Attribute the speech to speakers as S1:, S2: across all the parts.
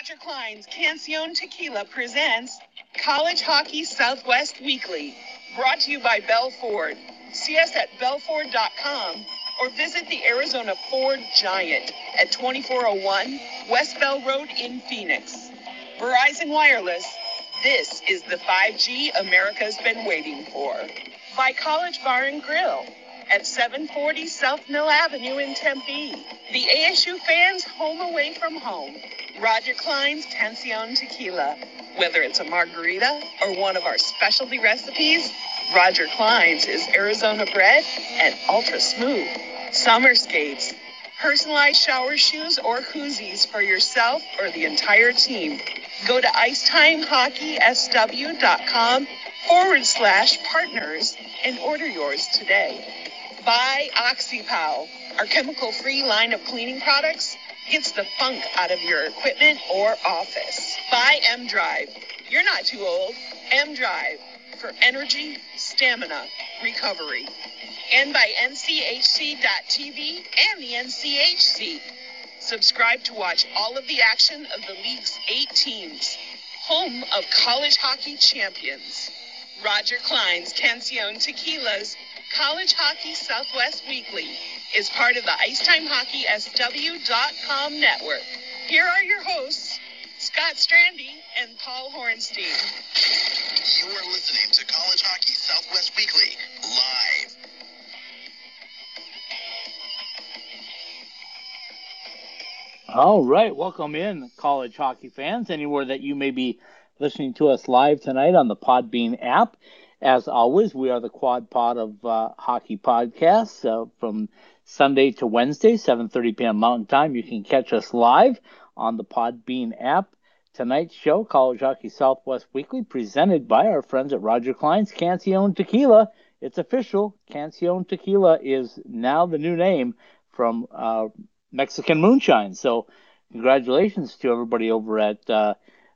S1: Roger Clyne's Cancion Tequila presents College Hockey Southwest Weekly, brought to you by Bell Ford. See us at bellford.com or visit the Arizona Ford Giant at 2401 West Bell Road in Phoenix. Verizon Wireless, this is the 5G America's been waiting for. By College Bar and Grill at 740 South Mill Avenue in Tempe. The ASU fans home away from home. Roger Clyne's Cancion Tequila. Whether it's a margarita or one of our specialty recipes, Roger Clyne's is Arizona bred and ultra smooth. Summer skates, personalized shower shoes, or koozies for yourself or the entire team. Go to IcetimeHockeySW.com forward slash partners and order yours today. Buy OxyPow, our chemical free line of cleaning products. Gets the funk out of your equipment or office. Buy M Drive. You're not too old. M Drive for energy, stamina, recovery. And by NCHC.TV and the NCHC. Subscribe to watch all of the action of the league's eight teams. Home of college hockey champions. Roger Clyne's Cancion Tequilas College Hockey Southwest Weekly is part of the IcetimeHockeySW.com network. Here are your hosts, Scott Strandy and Paul Hornstein.
S2: You are listening to College Hockey Southwest Weekly, live.
S3: All right, welcome in, college hockey fans, anywhere that you may be listening to us live tonight on the Podbean app. As always, we are the Quad Pod of uh, Hockey Podcasts uh, from Sunday to Wednesday, 7:30 p.m. Mountain Time. You can catch us live on the Podbean app. Tonight's show, College Hockey Southwest Weekly, presented by our friends at Roger Clyne's Cancion Tequila. It's official. Cancion Tequila is now the new name from uh, Mexican Moonshine. So, congratulations to everybody over at uh,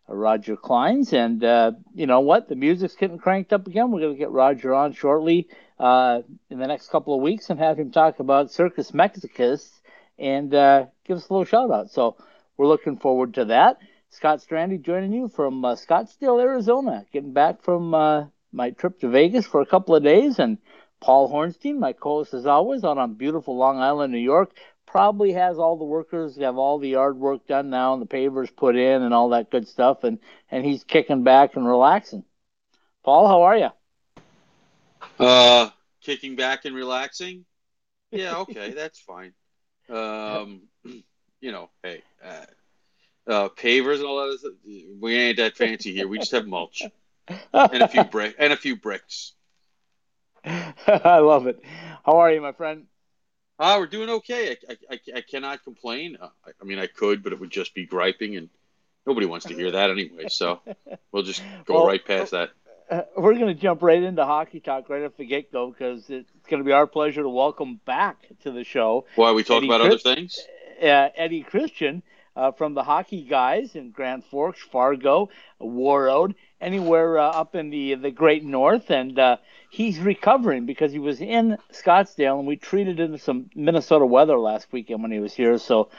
S3: Roger Clyne's. And uh, you know what? The music's getting cranked up again. We're going to get Roger on shortly uh, in the next couple of weeks and have him talk about Circus Mexicus and uh, give us a little shout out. So, we're looking forward to that. Scott Strandy joining you from uh, Scottsdale, Arizona, getting back from uh, my trip to Vegas for a couple of days. And Paul Hornstein, my co host as always, out on beautiful Long Island, New York probably has all the workers have all the yard work done now and the pavers put in and all that good stuff and and he's kicking back and relaxing paul how are you
S4: uh kicking back and relaxing yeah okay that's fine um you know hey uh, uh pavers and all that we ain't that fancy here we just have mulch and a few brick and a few bricks
S3: i love it how are you my friend
S4: Ah, we're doing okay. I, I, I cannot complain. Uh, I, I, mean, I could, but it would just be griping, and nobody wants to hear that anyway. So we'll just go well, right past that.
S3: Uh, we're going to jump right into hockey talk right off the get go because it's going to be our pleasure to welcome back to the show.
S4: Why we talk Eddie about Chris- other things?
S3: Uh, Eddie Christian uh, from the Hockey Guys in Grand Forks, Fargo, Warroad, anywhere uh, up in the the Great North, and uh, he's recovering because he was in Scottsdale, and we treated him to some Minnesota weather last weekend when he was here. So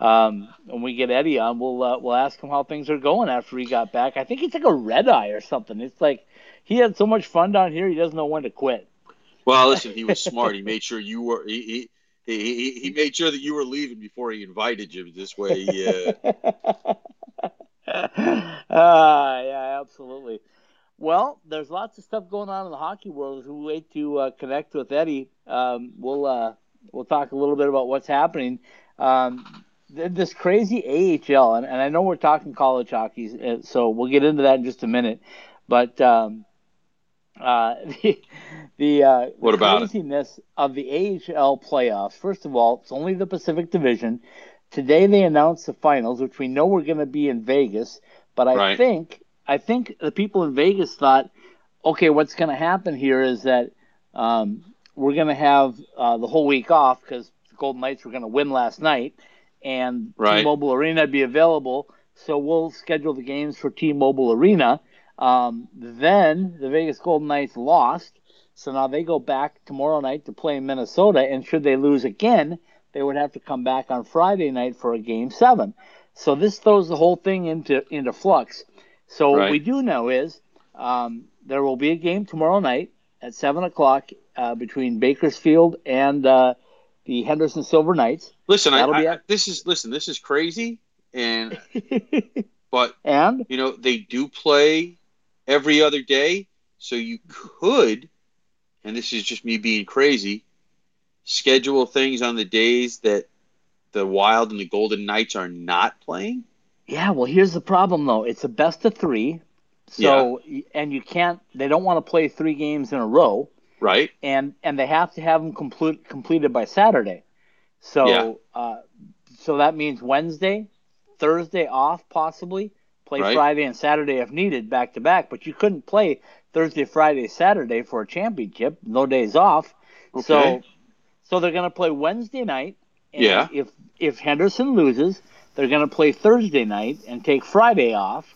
S3: um, when we get Eddie on, we'll uh, we'll ask him how things are going after he got back. I think he took a red eye or something. It's like he had so much fun down here, he doesn't know when to quit.
S4: Well, listen, he was smart. He made sure you were. He, he, he, he made sure that you were leaving before he invited you. This way, uh...
S3: uh, yeah, absolutely. Well, there's lots of stuff going on in the hockey world. As we wait to uh, connect with Eddie, um, we'll uh, we'll talk a little bit about what's happening. Um, this crazy AHL, and, and, I know we're talking college hockey, uh, so we'll get into that in just a minute. But um, uh, the the, uh,
S4: what about
S3: craziness it? of the AHL playoffs. First of all, it's only the Pacific Division. Today they announced the finals, which we know we're going to be in Vegas. But I
S4: right.
S3: think I think the people in Vegas thought, okay, what's going to happen here is that um, we're going to have uh, the whole week off because the Golden Knights were going to win last night, and
S4: right.
S3: T-Mobile Arena be available. So we'll schedule the games for T-Mobile Arena. Um, then the Vegas Golden Knights lost, so now they go back tomorrow night to play in Minnesota. And should they lose again, they would have to come back on Friday night for a game seven. So this throws the whole thing into into flux. So what we do know is um, there will be a game tomorrow night at seven o'clock uh, between Bakersfield and uh, the Henderson Silver Knights.
S4: Listen, I, I, this is listen. This is crazy, and but
S3: and
S4: you know they do play every other day, so you could, and this is just me being crazy, schedule things on the days that the Wild and the Golden Knights are not playing.
S3: yeah, well, here's the problem though. It's a best of three. So and you can't. They don't want to play three games in a row.
S4: Right?
S3: and and they have to have them complete completed by Saturday. So
S4: Yeah.
S3: uh, so that means Wednesday, Thursday off possibly. Play
S4: Right.
S3: Friday and Saturday if needed back to back, but you couldn't play Thursday, Friday, Saturday for a championship. No days off. So
S4: Okay.
S3: so they're going to play Wednesday night. And
S4: Yeah.
S3: If if Henderson loses, they're going to play Thursday night and take Friday off.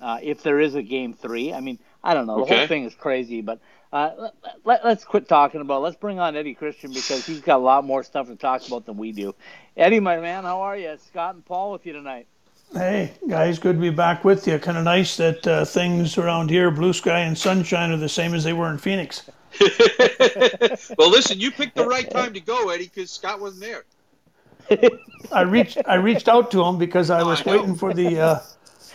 S3: Uh, if there is a game three, I mean, I don't know. The
S4: Okay.
S3: whole thing is crazy, but uh, let, let's quit talking about. it. Let's bring on Eddie Christian because he's got a lot more stuff to talk about than we do. Eddie, my man, how are you? Scott and Paul with you tonight.
S5: Hey, guys, good to be back with you. Kind of nice that uh, things around here, blue sky and sunshine, are the same as they were in Phoenix.
S4: well, listen, you picked the right time to go, Eddie, because Scott wasn't there.
S5: I reached I reached out to him because I was
S4: I
S5: waiting for the uh,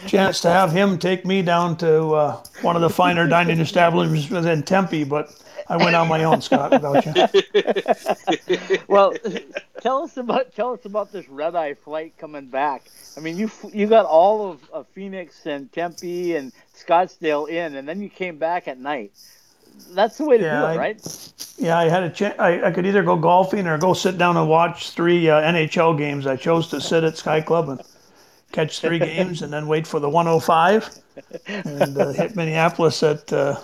S5: chance to have him take me down to uh, one of the finer dining establishments within Tempe, but I went on my own, Scott, without you.
S3: Well, tell us about tell us about this red eye flight coming back. I mean, you you got all of, of Phoenix and Tempe and Scottsdale in, and then you came back at night. That's the way to
S5: Yeah,
S3: do it,
S5: I-
S3: right?
S5: Yeah, I had a chance. I, I could either go golfing or go sit down and watch three uh, NHL games. I chose to sit at Sky Club and catch three games, and then wait for the 105 and uh, hit Minneapolis at uh,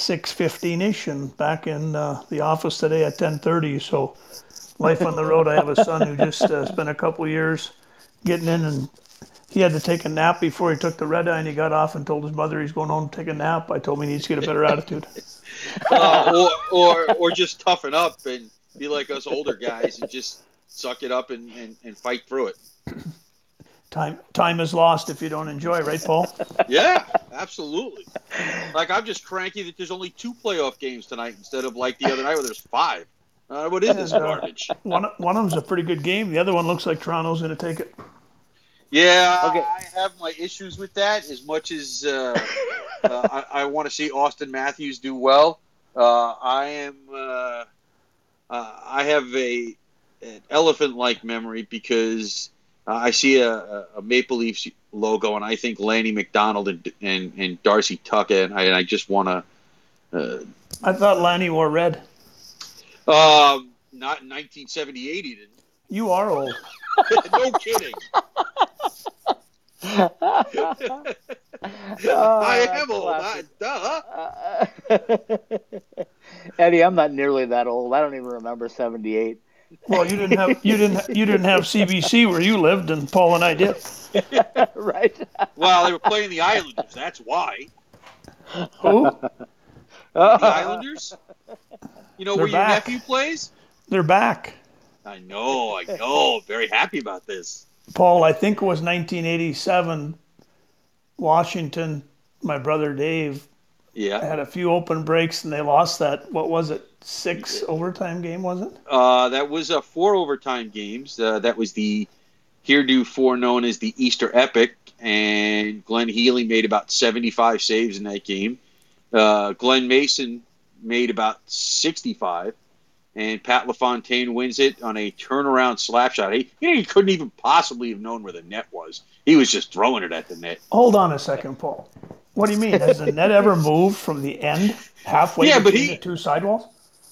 S5: 6:15 ish, and back in uh, the office today at 10:30. So, life on the road. I have a son who just uh, spent a couple years getting in, and he had to take a nap before he took the red eye, and he got off and told his mother he's going home to take a nap. I told him he needs to get a better attitude.
S4: Uh, or, or, or just toughen up and be like us older guys and just suck it up and, and, and fight through it.
S5: Time time is lost if you don't enjoy, right, Paul?
S4: Yeah, absolutely. Like I'm just cranky that there's only two playoff games tonight instead of like the other night where there's five. Uh, what is this
S5: uh,
S4: garbage?
S5: One one of them's a pretty good game. The other one looks like Toronto's going to take it.
S4: Yeah,
S3: Okay.
S4: I have my issues with that as much as uh, uh, I, I want to see Auston Matthews do well. Uh, I am. Uh, uh, I have a an elephant-like memory because uh, I see a, a, Maple Leafs logo and I think Lanny McDonald and and, and Darcy Tucker and I, and I just want to. Uh,
S5: I thought Lanny wore red.
S4: um, not in 1978, he didn't.
S5: You are old.
S4: no kidding.
S3: Oh,
S4: I am old. I, duh.
S3: Uh, Eddie, I'm not nearly that old. I don't even remember '78.
S5: Well, you didn't have you didn't you didn't have CBC where you lived, and Paul and I did.
S3: right?
S4: Well, they were playing the Islanders. That's why.
S5: Who?
S4: The Islanders? You know
S5: They're
S4: where your nephew plays?
S5: They're back.
S4: I know, I know. Very happy about this.
S5: Paul, I think it was 1987. Washington, my brother Dave
S4: Yeah.
S5: had a few open breaks, and they lost that. What was it? Six overtime game was it?
S4: Uh, that was uh, four overtime games. Uh, that was the heretofore known as the Easter Epic, and Glenn Healy made about 75 saves in that game. Uh, Glenn Mason made about 65, and Pat LaFontaine wins it on a turnaround slap shot. He, he couldn't even possibly have known where the net was. He was just throwing it at the net.
S5: Hold on a second, Paul. What do you mean? Has the net ever moved from the end halfway
S4: Yeah, but
S5: between
S4: he-
S5: the two sidewalls?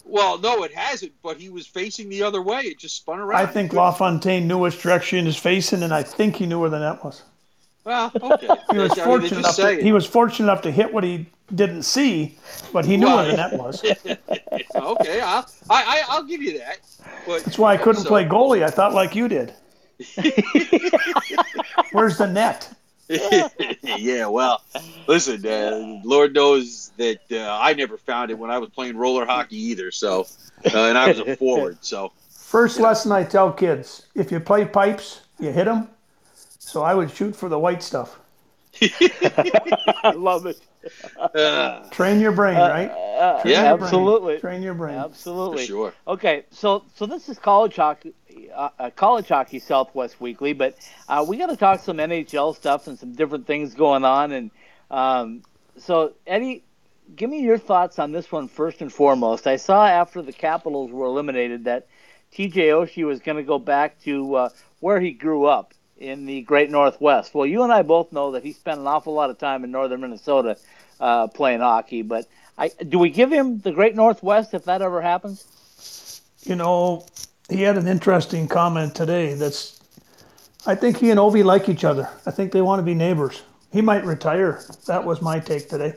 S4: Well, no, it hasn't, but he was facing the other way. It just spun around.
S5: I think LaFontaine knew which direction he was facing, and I think he knew where the net was.
S4: Well, okay.
S5: He was
S4: I mean,
S5: fortunate enough. To, he was fortunate enough to hit what he didn't see, but he knew where the net was.
S4: okay, I'll, I, I, I'll give you that. But
S5: That's why I couldn't
S4: so-
S5: play goalie. I thought like you did. Where's the net?
S4: Yeah, well, listen, uh, Lord knows that uh, I never found it when I was playing roller hockey either. So, uh, and I was a forward. So,
S5: First lesson I tell kids: if you play pipes, you hit them. So I would shoot for the white stuff.
S3: I love it.
S4: Uh,
S5: Train your brain, right?
S3: Uh,
S5: Train
S4: Yeah,
S5: your brain.
S3: absolutely.
S5: Train your brain.
S4: for
S3: Absolutely.
S4: sure.
S3: Okay, so so this is college hockey, uh, uh, college hockey Southwest Weekly, but uh, we got to talk some NHL stuff and some different things going on. And um, so, Eddie, give me your thoughts on this one first and foremost. I saw after the Capitals were eliminated that TJ Oshie was going to go back to uh, where he grew up in the Great Northwest. Well, you and I both know that he spent an awful lot of time in northern Minnesota uh, playing hockey, but. I, do we give him the Great Northwest if that ever happens?
S5: You know, he had an interesting comment today. That's, I think he and Ovi like each other. I think they want to be neighbors. He might retire. That was my take today.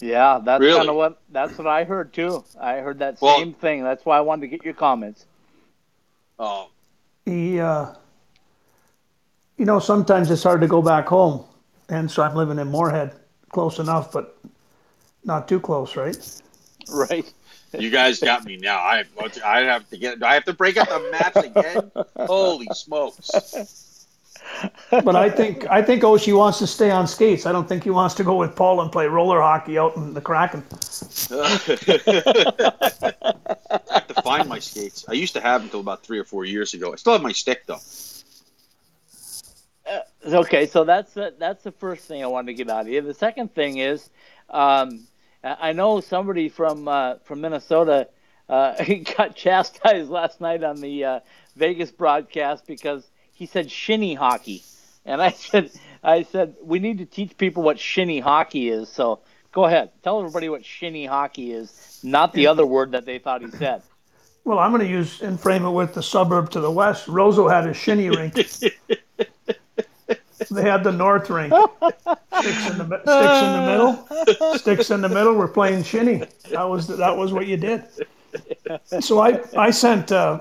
S3: Yeah, that's
S4: Really?
S3: kind of what that's what I heard too. I heard that
S4: Well-
S3: same thing. That's why I wanted to get your comments.
S4: Oh,
S5: He, uh, you know, sometimes it's hard to go back home, and so I'm living in Moorhead, close enough, but not too close, right?
S3: Right.
S4: You guys got me now. I I have to get. Do I have to break up the maps again? Holy smokes!
S5: But I think I think Oshie wants to stay on skates. I don't think he wants to go with Paul and play roller hockey out in the Kraken.
S4: I have to find my skates. I used to have them until about three or four years ago. I still have my stick though.
S3: Okay, so that's the, that's the first thing I wanted to get out of you. The second thing is, um, I know somebody from uh, from Minnesota uh, got chastised last night on the uh, Vegas broadcast because he said shinny hockey, and I said I said we need to teach people what shinny hockey is. So go ahead, tell everybody what shinny hockey is, not the other word that they thought he said.
S5: Well, I'm going to use and frame it with the suburb to the west. Roseau had a shinny rink. they had the north rink. Sticks in the sticks in the middle. Sticks in the middle. We're playing shinny. That was that was what you did. So I I sent uh,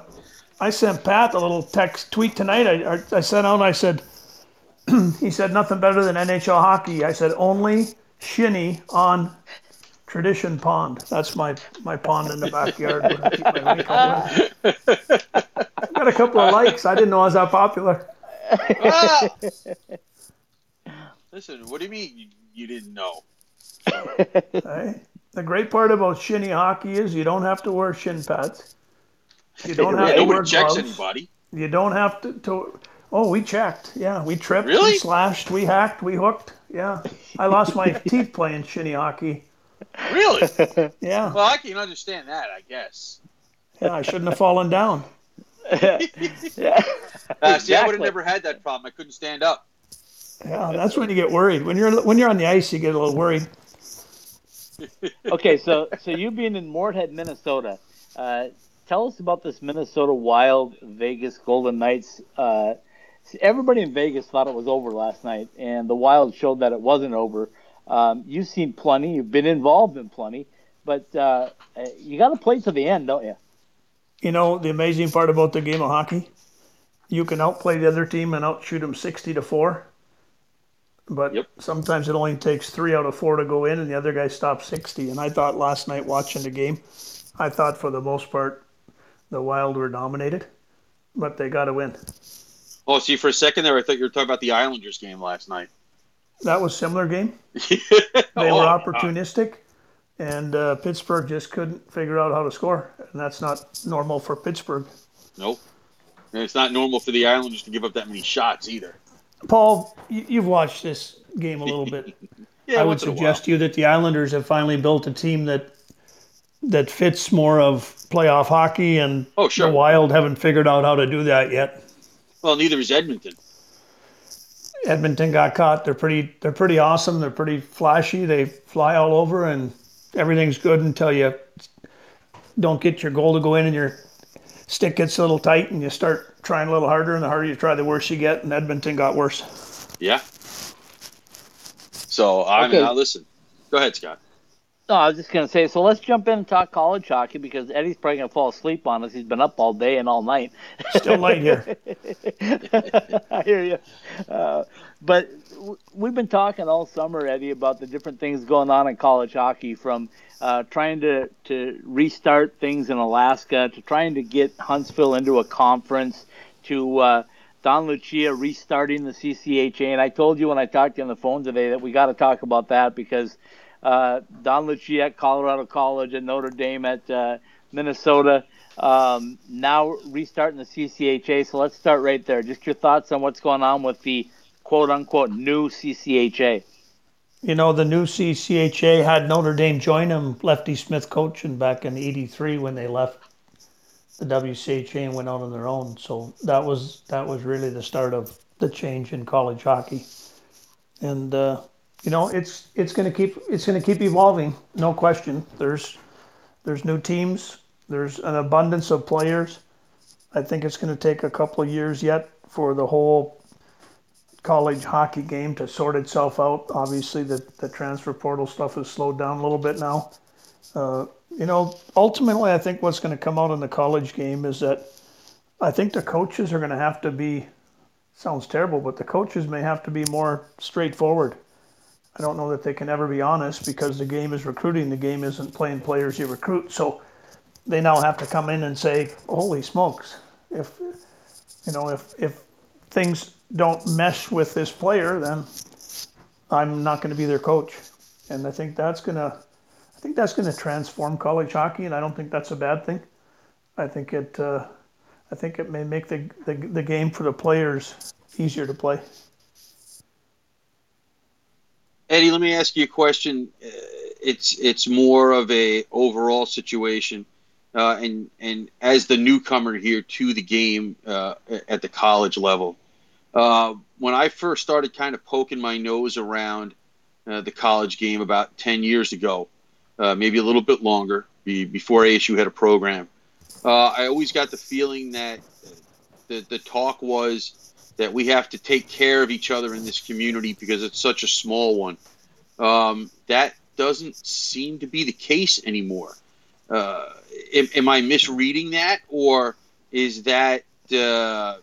S5: I sent Pat a little text tweet tonight. I I, I sent out. I said he said nothing better than NHL hockey. I said only shinny on Tradition Pond. That's my my pond in the backyard. I rink. Got a couple of likes. I didn't know I was that popular.
S4: Ah! Listen, what do you mean you, you didn't know?
S5: Hey, the great part about shinny hockey is you don't have to wear shin pads. You don't have
S4: Yeah,
S5: to wear
S4: checks
S5: gloves.
S4: anybody.
S5: You don't have to, to. Oh, we checked. Yeah, we tripped.
S4: Really?
S5: We slashed. We hacked. We hooked. Yeah, I lost my teeth playing shinny hockey.
S4: Really?
S5: Yeah,
S4: Well, I can understand that, I guess.
S5: yeah. I shouldn't have fallen down.
S3: Yeah.
S4: Uh, See, I would have never had that problem. I couldn't stand up.
S5: Yeah, that's when you get worried. When you're when you're on the ice, you get a little worried.
S3: okay, so so you being in Moorhead, Minnesota, uh, tell us about this Minnesota Wild Vegas Golden Knights. Uh, everybody in Vegas thought it was over last night, and the Wild showed that it wasn't over. Um, you've seen plenty, you've been involved in plenty, but uh, uh, you got to play to the end, don't you?
S5: You know the amazing part about the game of hockey, you can outplay the other team and outshoot them sixty to four. But
S4: Yep.
S5: sometimes it only takes three out of four to go in, and the other guy stops sixty. And I thought last night watching the game, I thought for the most part, the Wild were dominated, but they got to win.
S4: Oh, see, for a second there, I thought you were talking about the Islanders game last night.
S5: That was similar game.
S4: they
S5: They were oh, opportunistic, and uh, Pittsburgh just couldn't figure out how to score, and that's not normal for Pittsburgh.
S4: Nope. And it's not normal for the Islanders to give up that many shots either.
S5: Paul, you, you've watched this game a little bit.
S4: Yeah,
S5: I would
S4: once in a while.
S5: suggest to you that the Islanders have finally built a team that that fits more of playoff hockey, and
S4: Oh, sure.
S5: the Wild haven't figured out how to do that yet.
S4: Well, neither is Edmonton.
S5: Edmonton got caught. They're pretty. They're pretty awesome. They're pretty flashy. They fly all over, and everything's good until you don't get your goal to go in, and your stick gets a little tight, and you start trying a little harder. And the harder you try, the worse you get. And Edmonton got worse.
S4: Yeah. So, I mean,
S3: Okay.
S4: now listen. Go ahead, Scott.
S3: No, I was just gonna say. So let's jump in and talk college hockey because Eddie's probably gonna fall asleep on us. He's been up all day and all night.
S5: Still light here.
S3: I hear you. Uh, but we've been talking all summer, Eddie, about the different things going on in college hockey, from uh, trying to to restart things in Alaska to trying to get Huntsville into a conference to uh, Don Lucia restarting the CCHA, and I told you when I talked to you on the phone today that we got to talk about that because uh, Don Lucia at Colorado College, at Notre Dame, at uh, Minnesota, um, now restarting the CCHA. So let's start right there. Just your thoughts on what's going on with the quote unquote new CCHA.
S5: You know, the new CCHA had Notre Dame join them, Lefty Smith coaching back in '83 when they left the WCHA and went out on their own. So that was that was really the start of the change in college hockey. And uh, you know, it's it's going to keep it's going to keep evolving, no question. There's there's new teams, there's an abundance of players. I think it's going to take a couple of years yet for the whole college hockey game to sort itself out. Obviously, the, the transfer portal stuff has slowed down a little bit now. Uh, you know, ultimately, I think what's going to come out in the college game is that I think the coaches are going to have to be, sounds terrible, but the coaches may have to be more straightforward. I don't know that they can ever be honest because the game is recruiting. The game isn't playing players you recruit. So they now have to come in and say, "Holy smokes! If you know, if if things don't mesh with this player, then I'm not going to be their coach." And I think that's gonna, I think that's going to transform college hockey, and I don't think that's a bad thing. I think it, uh, I think it may make the, the the game for the players easier to play.
S4: Eddie, let me ask you a question. Uh, it's it's more of a overall situation, uh, and and as the newcomer here to the game uh, at the college level, uh, when I first started kind of poking my nose around uh, the college game about ten years ago, uh, maybe a little bit longer, be, before ASU had a program, I always got the feeling that the the talk was that we have to take care of each other in this community because it's such a small one. Um, that doesn't seem to be the case anymore. Uh, am, am, I misreading that, or is that uh,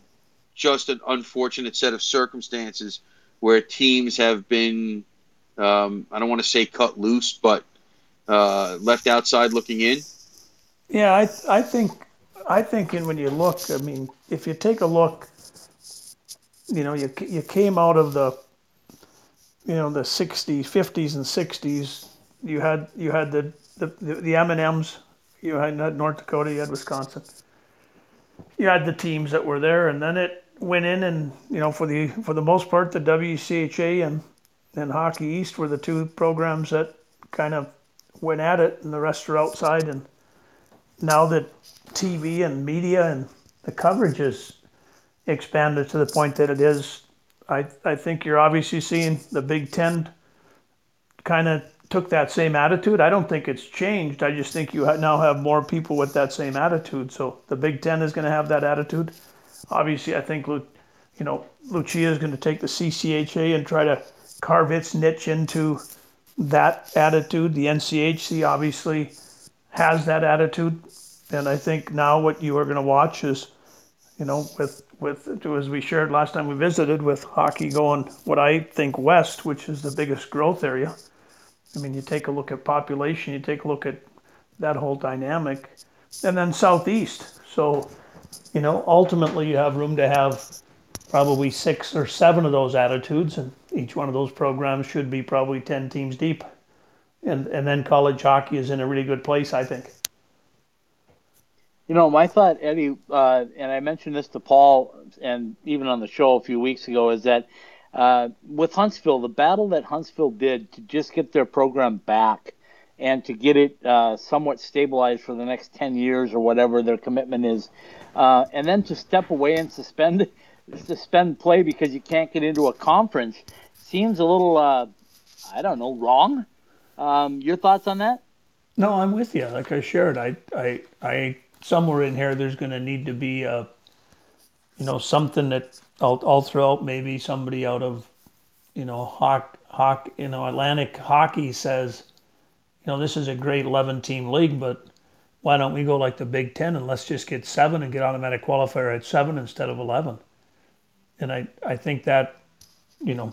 S4: just an unfortunate set of circumstances where teams have been, um, I don't want to say cut loose, but uh, left outside looking in?
S5: Yeah, I, I think I think in when you look, I mean, if you take a look you know, you, you came out of the, you know, the 60s, 50s and 60s. You had you had the the, the M&Ms. You had North Dakota. You had Wisconsin. You had the teams that were there, and then it went in, and you know, for the for the most part, the WCHA and and Hockey East were the two programs that kind of went at it, and the rest are outside. And now that TV and media and the coverage is expanded to the point that it is. I, I think you're obviously seeing the Big Ten kind of took that same attitude. I don't think it's changed. I just think you now have more people with that same attitude. So the Big Ten is going to have that attitude. Obviously, I think you know Lucia is going to take the CCHA and try to carve its niche into that attitude. The NCHC obviously has that attitude, and I think now what you are going to watch is, you know, with with as we shared last time we visited with hockey going what I think west, which is the biggest growth area. I mean, you take a look at population, you take a look at that whole dynamic, and then southeast. So, you know, ultimately you have room to have probably six or seven of those attitudes, and each one of those programs should be probably ten teams deep. And and then college hockey is in a really good place, I think.
S3: You know, my thought, Eddie, uh, and I mentioned this to Paul and even on the show a few weeks ago, is that uh, with Huntsville, the battle that Huntsville did to just get their program back and to get it uh, somewhat stabilized for the next 10 years or whatever their commitment is, uh, and then to step away and suspend suspend play because you can't get into a conference seems a little, uh, I don't know, wrong. Um, your thoughts on that?
S5: No, I'm with you. Like I shared, I, I, I somewhere in here there's going to need to be a you know something that I'll, I'll throw out maybe somebody out of you know hock hock you know Atlantic hockey says you know this is a great 11 team league but why don't we go like the Big Ten and let's just get seven and get automatic qualifier at seven instead of 11 and I I think that you know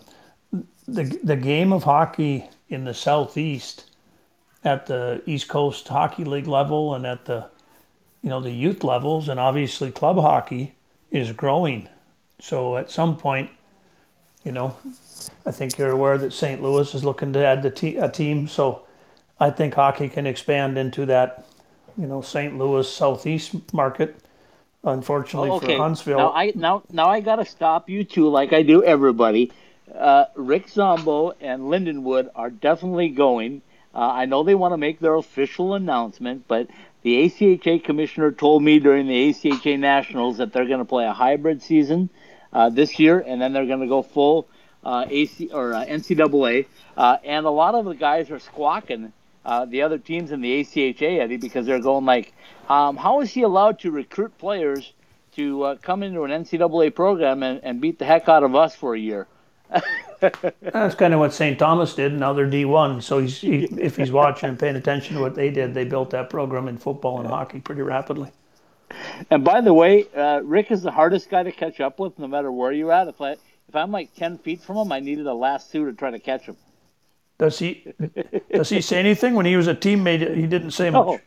S5: the the game of hockey in the southeast at the East Coast Hockey League level and at the you know, the youth levels and obviously club hockey is growing. So at some point, you know, I think you're aware that St. Louis is looking to add the te- a team. So I think hockey can expand into that, you know, St. Louis southeast market. Unfortunately
S3: Okay.
S5: for Huntsville,
S3: Now I now now I gotta stop you two, like I do everybody. Uh, Rick Zombo and Lindenwood are definitely going. Uh, I know they want to make their official announcement, but the ACHA commissioner told me during the ACHA Nationals that they're going to play a hybrid season uh, this year, and then they're going to go full uh, AC or uh, NCAA. Uh, and a lot of the guys are squawking uh, the other teams in the ACHA, Eddie, because they're going like, um, how is he allowed to recruit players to uh, come into an NCAA program and, and beat the heck out of us for a year?
S5: that's kind of what St. Thomas did. Now they're D1. So he's, he, if he's watching and paying attention to what they did, they built that program in football and hockey pretty rapidly.
S3: And by the way, uh, Rick is the hardest guy to catch up with, no matter where you're at. If I if I'm like ten feet from him, I needed a lasso to try to catch him.
S5: Does he does he say anything when he was a teammate? He didn't say much.
S3: No,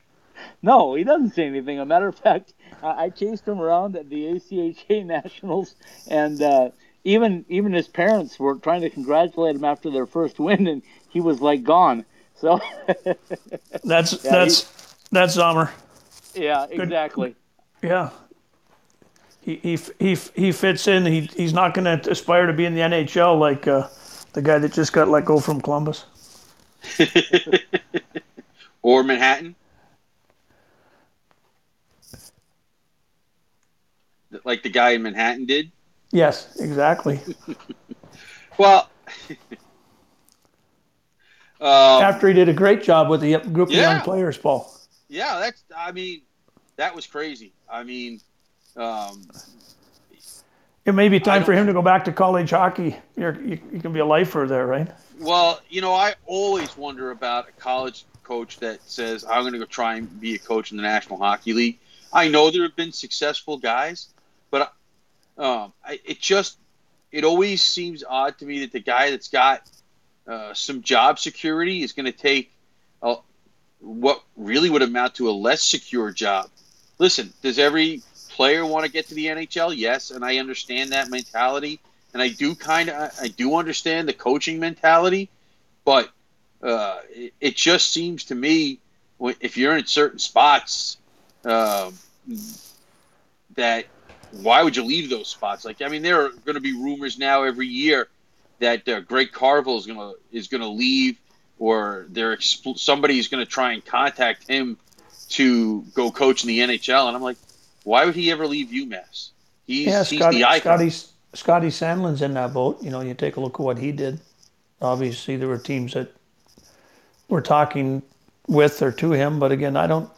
S3: no, he doesn't say anything. As a matter of fact, I chased him around at the ACHA Nationals, and uh, even even his parents were trying to congratulate him after their first win, and he was like gone. So,
S5: That's
S3: Yeah,
S5: that's that's Zomer.
S3: yeah, exactly.
S5: Yeah. He, he, he, he fits in. He, he's not going to aspire to be in the NHL like uh, the guy that just got let go from Columbus.
S4: or Manhattan. Like the guy in Manhattan did.
S5: Yes, exactly.
S4: Well, um,
S5: After he did a great job with the group of young players, Paul.
S4: yeah, that's. I mean, that was crazy. I mean, um,
S5: It may be time for him to go back to college hockey. You're, you, you can be a lifer there, right?
S4: well, you know, I always wonder about a college coach that says, "I'm going to go try and be a coach in the National Hockey League." I know there have been successful guys, but um, I, it just it always seems odd to me that the guy that's got uh, some job security is going to take a, what really would amount to a less secure job. Listen, does every player want to get to the NHL? Yes, and I understand that mentality, and I do kind of I do understand the coaching mentality, but uh, it, it just seems to me if you're in certain spots um, that why would you leave those spots? Like I mean, there are going to be rumors now every year that uh, Greg Carvel is going to is going to leave, or they're somebody's going to try and contact him to go coach in the NHL, and I'm like, why would he ever leave UMass? He's,
S5: Yeah,
S4: he's
S5: Scotty,
S4: the icon.
S5: Scotty, Scotty Sandelin's in that boat. You know, you take a look at what he did. Obviously, there were teams that were talking with or to him, but again, I don't,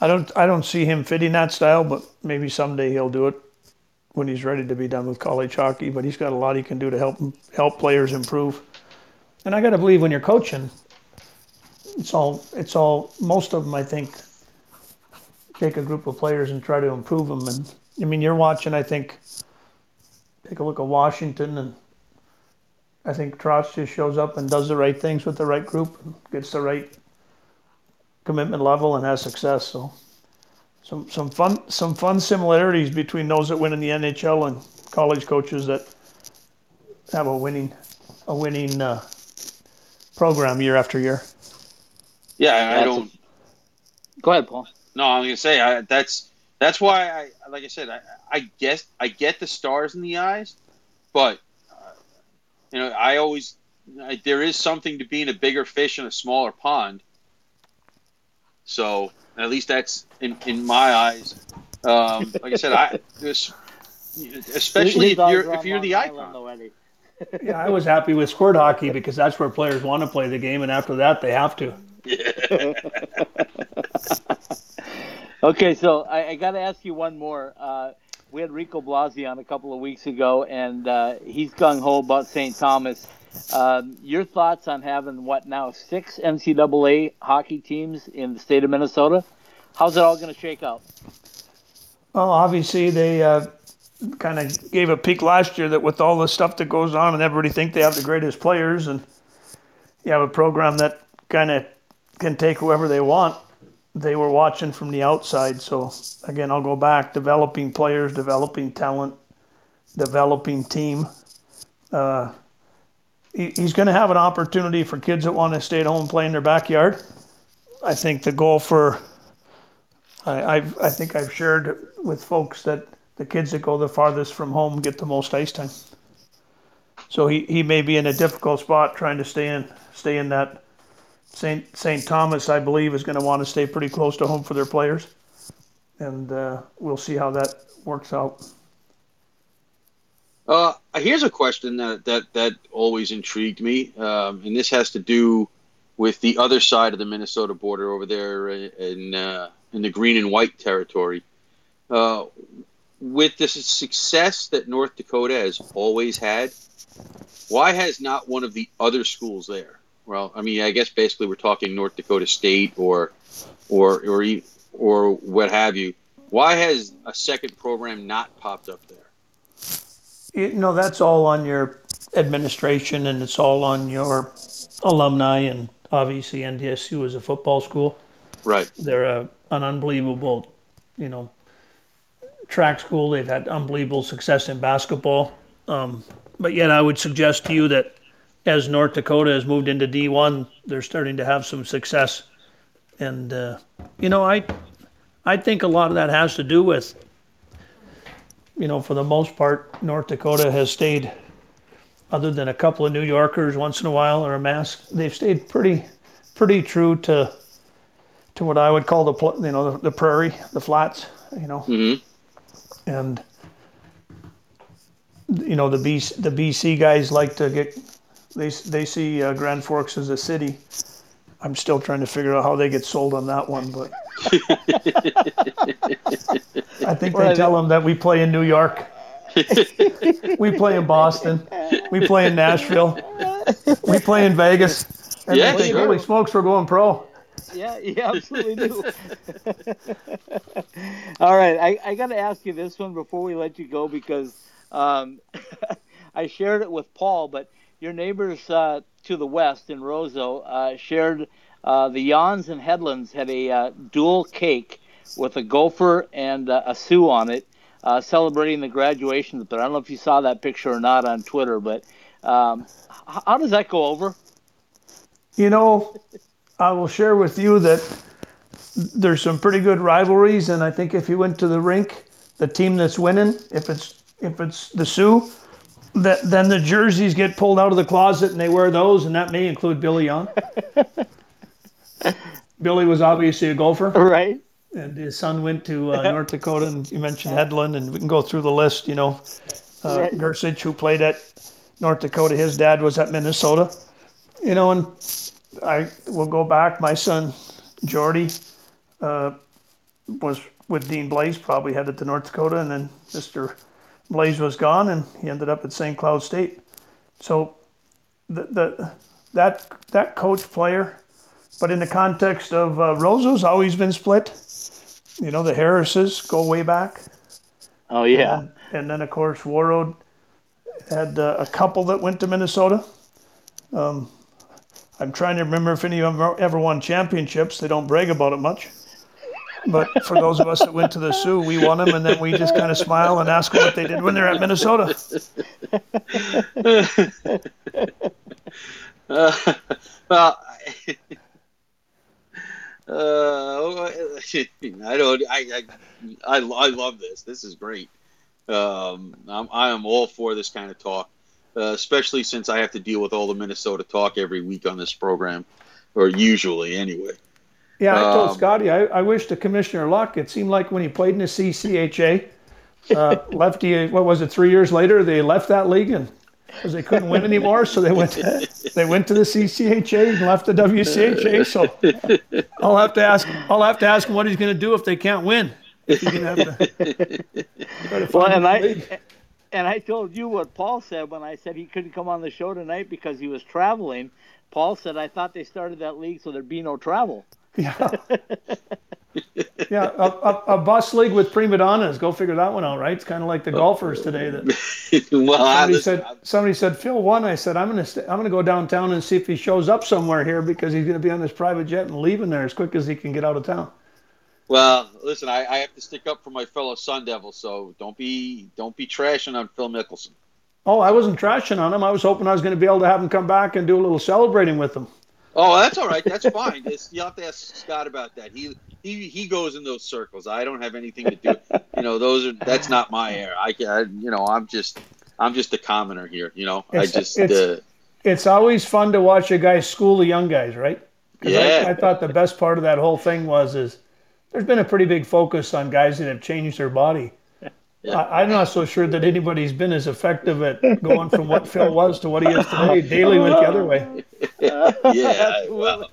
S5: I don't, I don't see him fitting that style. But maybe someday he'll do it when he's ready to be done with college hockey. But he's got a lot he can do to help help players improve. And I got to believe when you're coaching, it's all, it's all, most of them, I think, take a group of players and try to improve them. And I mean, you're watching, I think, take a look at Washington, and I think Trotz just shows up and does the right things with the right group, and gets the right commitment level, and has success. So, some some fun some fun similarities between those that win in the NHL and college coaches that have a winning a winning uh, program year after year.
S4: Yeah, I
S3: That's
S4: don't.
S3: Go ahead, Paul.
S4: No, I'm gonna say I, that's that's why I like I said I, I guess I get the stars in the eyes, but uh, you know I always I, there is something to being a bigger fish in a smaller pond. So at least that's in, in my eyes. Um, like I said, I this, especially if you're if you're the icon.
S3: though,
S5: Yeah, I was happy with squirt hockey because that's where players want to play the game, and after that, they have to.
S3: Okay, so I, I got to ask you one more. Uh, we had Rico Blasi on a couple of weeks ago, and uh, he's gung ho about St. Thomas. Um, your thoughts on having what now six NCAA hockey teams in the state of Minnesota? How's it all going to shake out?
S5: Well, obviously they uh, kind of gave a peek last year that with all the stuff that goes on and everybody think they have the greatest players and you have a program that kind of can take whoever they want. They were watching from the outside. So again, I'll go back developing players, developing talent, developing team. Uh, he, he's going to have an opportunity for kids that want to stay at home and play in their backyard. I think the goal for I, I've, I think I've shared with folks that the kids that go the farthest from home get the most ice time. So he, he may be in a difficult spot trying to stay in stay in that. St. St. Thomas, I believe, is going to want to stay pretty close to home for their players, and uh, we'll see how that works out.
S4: Uh, here's a question that that that always intrigued me, um, and this has to do with the other side of the Minnesota border over there in uh, in the green and white territory. Uh, with the success that North Dakota has always had, why has not one of the other schools there? Well, I mean, I guess basically we're talking North Dakota State or or or or what have you. Why has a second program not popped up there?
S5: You know, that's all on your administration and it's all on your alumni and obviously NDSU is a football school.
S4: Right.
S5: They're a, an unbelievable, you know, track school. They've had unbelievable success in basketball. Um, but yet, I would suggest to you that as North Dakota has moved into D1, they're starting to have some success. And uh, you know, I I think a lot of that has to do with, you know, for the most part, North Dakota has stayed, other than a couple of New Yorkers once in a while or a mask, they've stayed pretty pretty true to to what I would call the you know the, the prairie, the flats, you know,
S4: mm-hmm.
S5: and you know the BC, the BC guys like to get they they see uh, Grand Forks as a city. I'm still trying to figure out how they get sold on that one, but I think they tell them that we play in New York, we play in Boston, we play in Nashville, we play in Vegas, and
S4: Yeah,
S5: they think,
S4: sure.
S5: holy smokes, we're going pro.
S3: Yeah, you absolutely do. All right, I, I got to ask you this one before we let you go because um, I shared it with Paul, but your neighbors uh, to the west in Roseau uh, shared uh, the Yawns and Headlands had a uh, dual cake with a gopher and uh, a Sioux on it, uh, celebrating the graduation. But I don't know if you saw that picture or not on Twitter, but um, how does that go over?
S5: You know, I will share with you that there's some pretty good rivalries, and I think if you went to the rink, the team that's winning, if it's if it's the Sioux, that then the jerseys get pulled out of the closet and they wear those, and that may include Billy Young. Billy was obviously a golfer,
S3: Right.
S5: and his son went to uh, North Dakota, and you mentioned Headland, and we can go through the list. You know, uh,
S3: Right.
S5: Gersich, who played at North Dakota, his dad was at Minnesota. You know, and I will go back. My son Jordy uh, was with Dean Blais, probably headed to North Dakota, and then Mr. Blais was gone, and he ended up at St. Cloud State. So the, the that that coach player, but in the context of uh, Roseau's always been split. You know, the Harrises go way back,
S3: Oh yeah.
S5: and then of course Warroad had uh, a couple that went to Minnesota. Um, I'm trying to remember if any of them ever won championships. They don't brag about it much. But for those of us that went to the Sioux, we won them, and then we just kind of smile and ask what they did when they're at Minnesota.
S4: Uh, well, uh, I don't. I, I I I love this. This is great. Um, I'm I am all for this kind of talk, uh, especially since I have to deal with all the Minnesota talk every week on this program, or usually anyway.
S5: Yeah, I told
S4: Um,
S5: Scotty, I, I wish the commissioner luck. It seemed like when he played in the CCHA, uh, lefty, what was it, three years later, they left that league and because they couldn't win anymore, so they went to, they went to the CCHA and left the WCHA. So I'll have to ask I'll have to ask him what he's going to do if they can't win. If he's going to have to to
S3: Well, and
S5: a
S3: I
S5: league.
S3: and I told you what Paul said when I said he couldn't come on the show tonight because he was traveling. Paul said I thought they started that league so there'd be no travel.
S5: Yeah. Yeah, a, a, a bus league with prima donnas. Go figure that one out, right? It's kind of like the oh. golfers today. That
S4: well,
S5: somebody
S4: listen,
S5: said somebody said Phil won. I said I'm gonna st- I'm gonna go downtown and see if he shows up somewhere here because he's gonna be on his private jet and leaving there as quick as he can get out of town.
S4: Well, listen, I, I have to stick up for my fellow Sun Devils, so don't be don't be trashing on Phil Mickelson.
S5: Oh, I wasn't trashing on him. I was hoping I was going to be able to have him come back and do a little celebrating with him.
S4: Oh, that's all right. That's fine. It's, you have to ask Scott about that. He he he goes in those circles. I don't have anything to do. You know, those are that's not my air. I, I you know, I'm just I'm just a commoner here. You know,
S5: It's-
S4: I just
S5: it's-
S4: uh,
S5: It's always fun to watch a guy school the young guys, right?
S4: Yeah.
S5: I, I thought the best part of that whole thing was is there's been a pretty big focus on guys that have changed their body.
S4: Yeah.
S5: I, I'm not so sure that anybody's been as effective at going from what Phil was to what he is today. Daly went the other way.
S4: yeah. Well,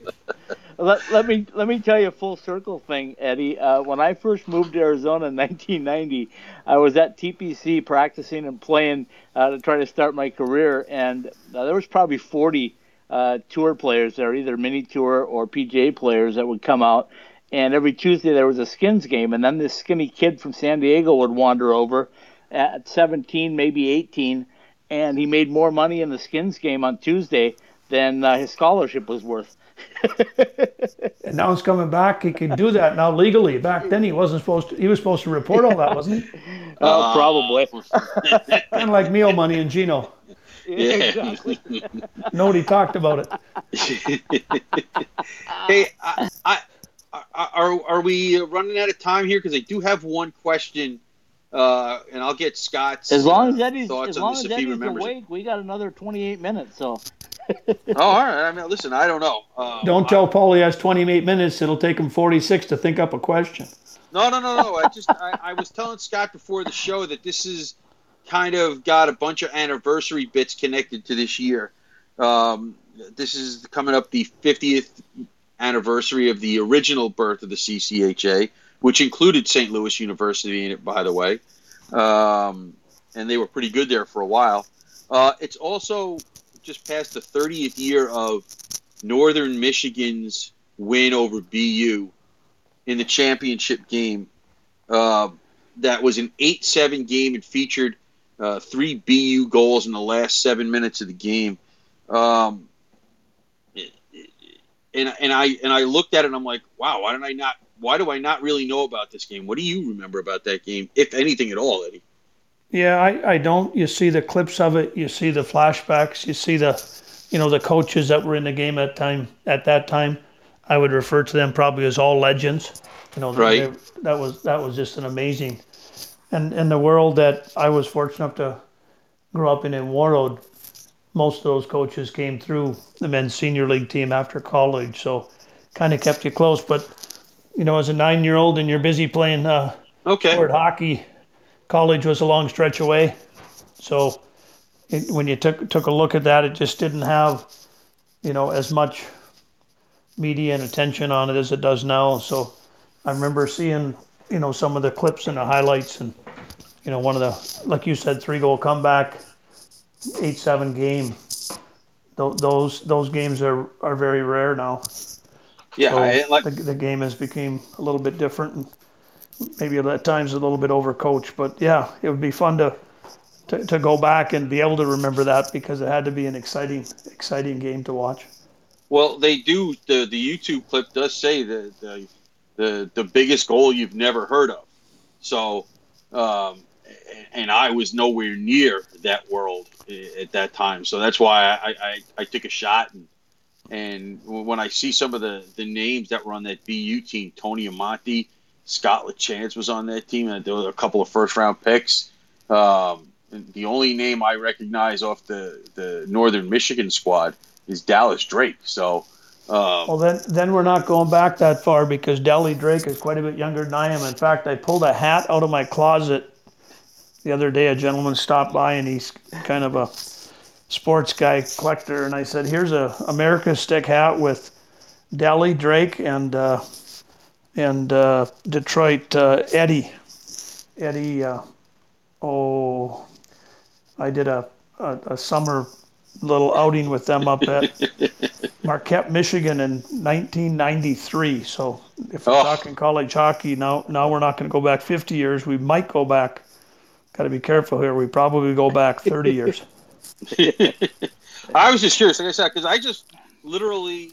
S3: let, let me let me tell you a full circle thing, Eddie. Uh, when I first moved to Arizona in 1990, I was at TPC practicing and playing uh, to try to start my career, and uh, there was probably 40 uh, tour players there, either mini tour or PGA players that would come out. And every Tuesday there was a skins game, and then this skinny kid from San Diego would wander over at 17, maybe 18, and he made more money in the skins game on Tuesday than uh, his scholarship was worth.
S5: And now he's coming back. He can do that now legally. Back then he wasn't supposed to. He was supposed to report all that, wasn't he?
S3: Oh, probably.
S5: Kind of like meal money and Gino.
S4: Yeah.
S3: exactly.
S5: Nobody talked about it.
S4: hey, I, I, I, are are we running out of time here? Because I do have one question, uh, and I'll get Scott's
S3: As long
S4: uh,
S3: as Eddie's,
S4: thoughts
S3: as
S4: on
S3: long
S4: this
S3: as
S4: if he
S3: Eddie's
S4: remembers. it.
S3: awake, we got another 28 minutes. So
S4: Oh, all right. I mean, listen, I don't know. Um,
S5: Don't tell Paul he has 28 minutes. It'll take him 46 to think up a question.
S4: No, no, no, no. I just I, I was telling Scott before the show that this is kind of got a bunch of anniversary bits connected to this year. Um, this is coming up the 50th anniversary of the original birth of the CCHA, which included St. Louis University in it, by the way. Um, and they were pretty good there for a while. Uh, it's also just past the 30th year of Northern Michigan's win over BU in the championship game. Uh, that was an 8 7 game. and featured uh, three BU goals in the last seven minutes of the game. Um, and, and I and I looked at it and I'm like, wow, why did I not? Why do I not really know about this game? What do you remember about that game, if anything at all, Eddie?
S5: Yeah, I, I don't. You see the clips of it. You see the flashbacks. You see the, you know, the coaches that were in the game at time at that time. I would refer to them probably as all legends. You know, they-
S4: Right.
S5: they- that was that was just an amazing, and in the world that I was fortunate enough to grow up in in Warroad, most of those coaches came through the men's senior league team after college, so kind of kept you close. But you know, as a nine-year-old and you're busy playing uh,
S4: Okay.
S5: sport hockey, college was a long stretch away. So it, when you took took a look at that, it just didn't have, you know, as much media and attention on it as it does now. So I remember seeing, you know, some of the clips and the highlights, and you know, one of the like you said, three goal comeback, eight seven game. Tho- Those those games are, are very rare now.
S4: Yeah,
S5: So
S4: I, like
S5: the, the game has become a little bit different and maybe at times a little bit overcoached. But yeah, it would be fun to, to, to go back and be able to remember that because it had to be an exciting exciting game to watch.
S4: Well, they do. The the YouTube clip does say the the the, the biggest goal you've never heard of. So, um, and I was nowhere near that world at that time. So that's why I, I, I took a shot. And, and when I see some of the, the names that were on that BU team, Tony Amonte, Scott LaChance was on that team, and there were a couple of first round picks. Um, the only name I recognize off the, the Northern Michigan squad is Dallas Drake. So, um,
S5: Well, then then we're not going back that far because Dallas Drake is quite a bit younger than I am. In fact, I pulled a hat out of my closet the other day. A gentleman stopped by and he's kind of a sports guy collector, and I said, "Here's a America stick hat with Dallas Drake and uh, and uh, Detroit uh, Eddie Eddie. Uh, oh, I did a, a a summer little outing with them up at Marquette, Michigan in 1993. So if we're
S4: Oh.
S5: talking college hockey, now now we're not going to go back 50 years. We might go back. Got to be careful here. We probably go back 30 years.
S4: I was just curious, like I said, because I just literally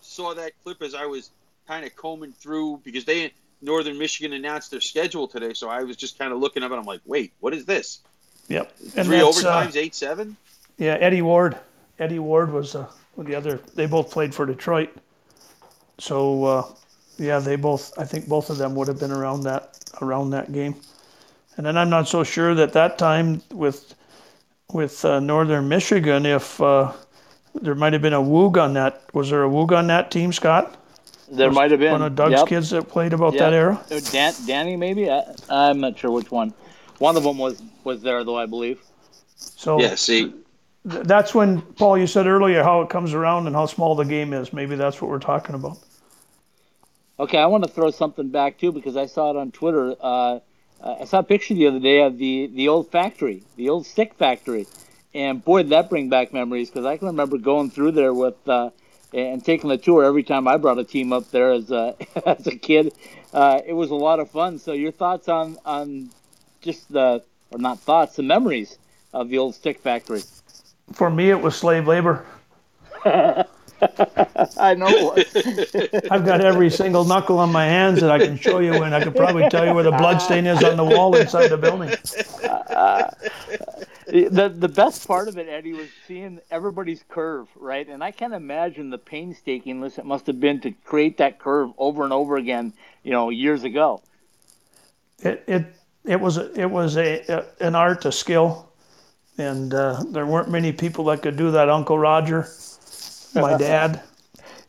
S4: saw that clip as I was kind of combing through because they Northern Michigan announced their schedule today, so I was just kind of looking up and I'm like, wait, what is this?
S5: Yep.
S4: Three
S5: that's, uh,
S4: overtimes, eight seven.
S5: Yeah, Eddie Ward. Eddie Ward was uh, the other. They both played for Detroit. So uh, yeah, they both. I think both of them would have been around that around that game. And then I'm not so sure that that time with with uh, Northern Michigan, if uh, there might have been a Woog on that. Was there a Woog on that team, Scott?
S3: There might have been
S5: One of Doug's
S3: Yep.
S5: kids that played about
S3: Yep.
S5: that era.
S3: Uh, Dan, Danny, maybe I, I'm not sure which one. One of them was was there though, I believe.
S5: So
S4: Yeah, see,
S5: th- that's when Paul, you said earlier how it comes around and how small the game is. Maybe that's what we're talking about.
S3: Okay, I want to throw something back too because I saw it on Twitter. Uh, I saw a picture the other day of the the old factory, the old stick factory, and boy, did that bring back memories because I can remember going through there with uh, and taking the tour every time I brought a team up there as a as a kid. Uh, it was a lot of fun. So your thoughts on on just the or not thoughts, the memories of the old stick factory.
S5: For me, it was slave labor.
S3: I know.
S5: I've got every single knuckle on my hands that I can show you, and I could probably tell you where the blood stain is on the wall inside the building.
S3: the the best part of it, Eddie, was seeing everybody's curve, right? And I can't imagine the painstakingness it must have been to create that curve over and over again, you know, years ago.
S5: It it it was a, it was a, a an art, a skill, and uh, there weren't many people that could do that. Uncle Roger, my dad,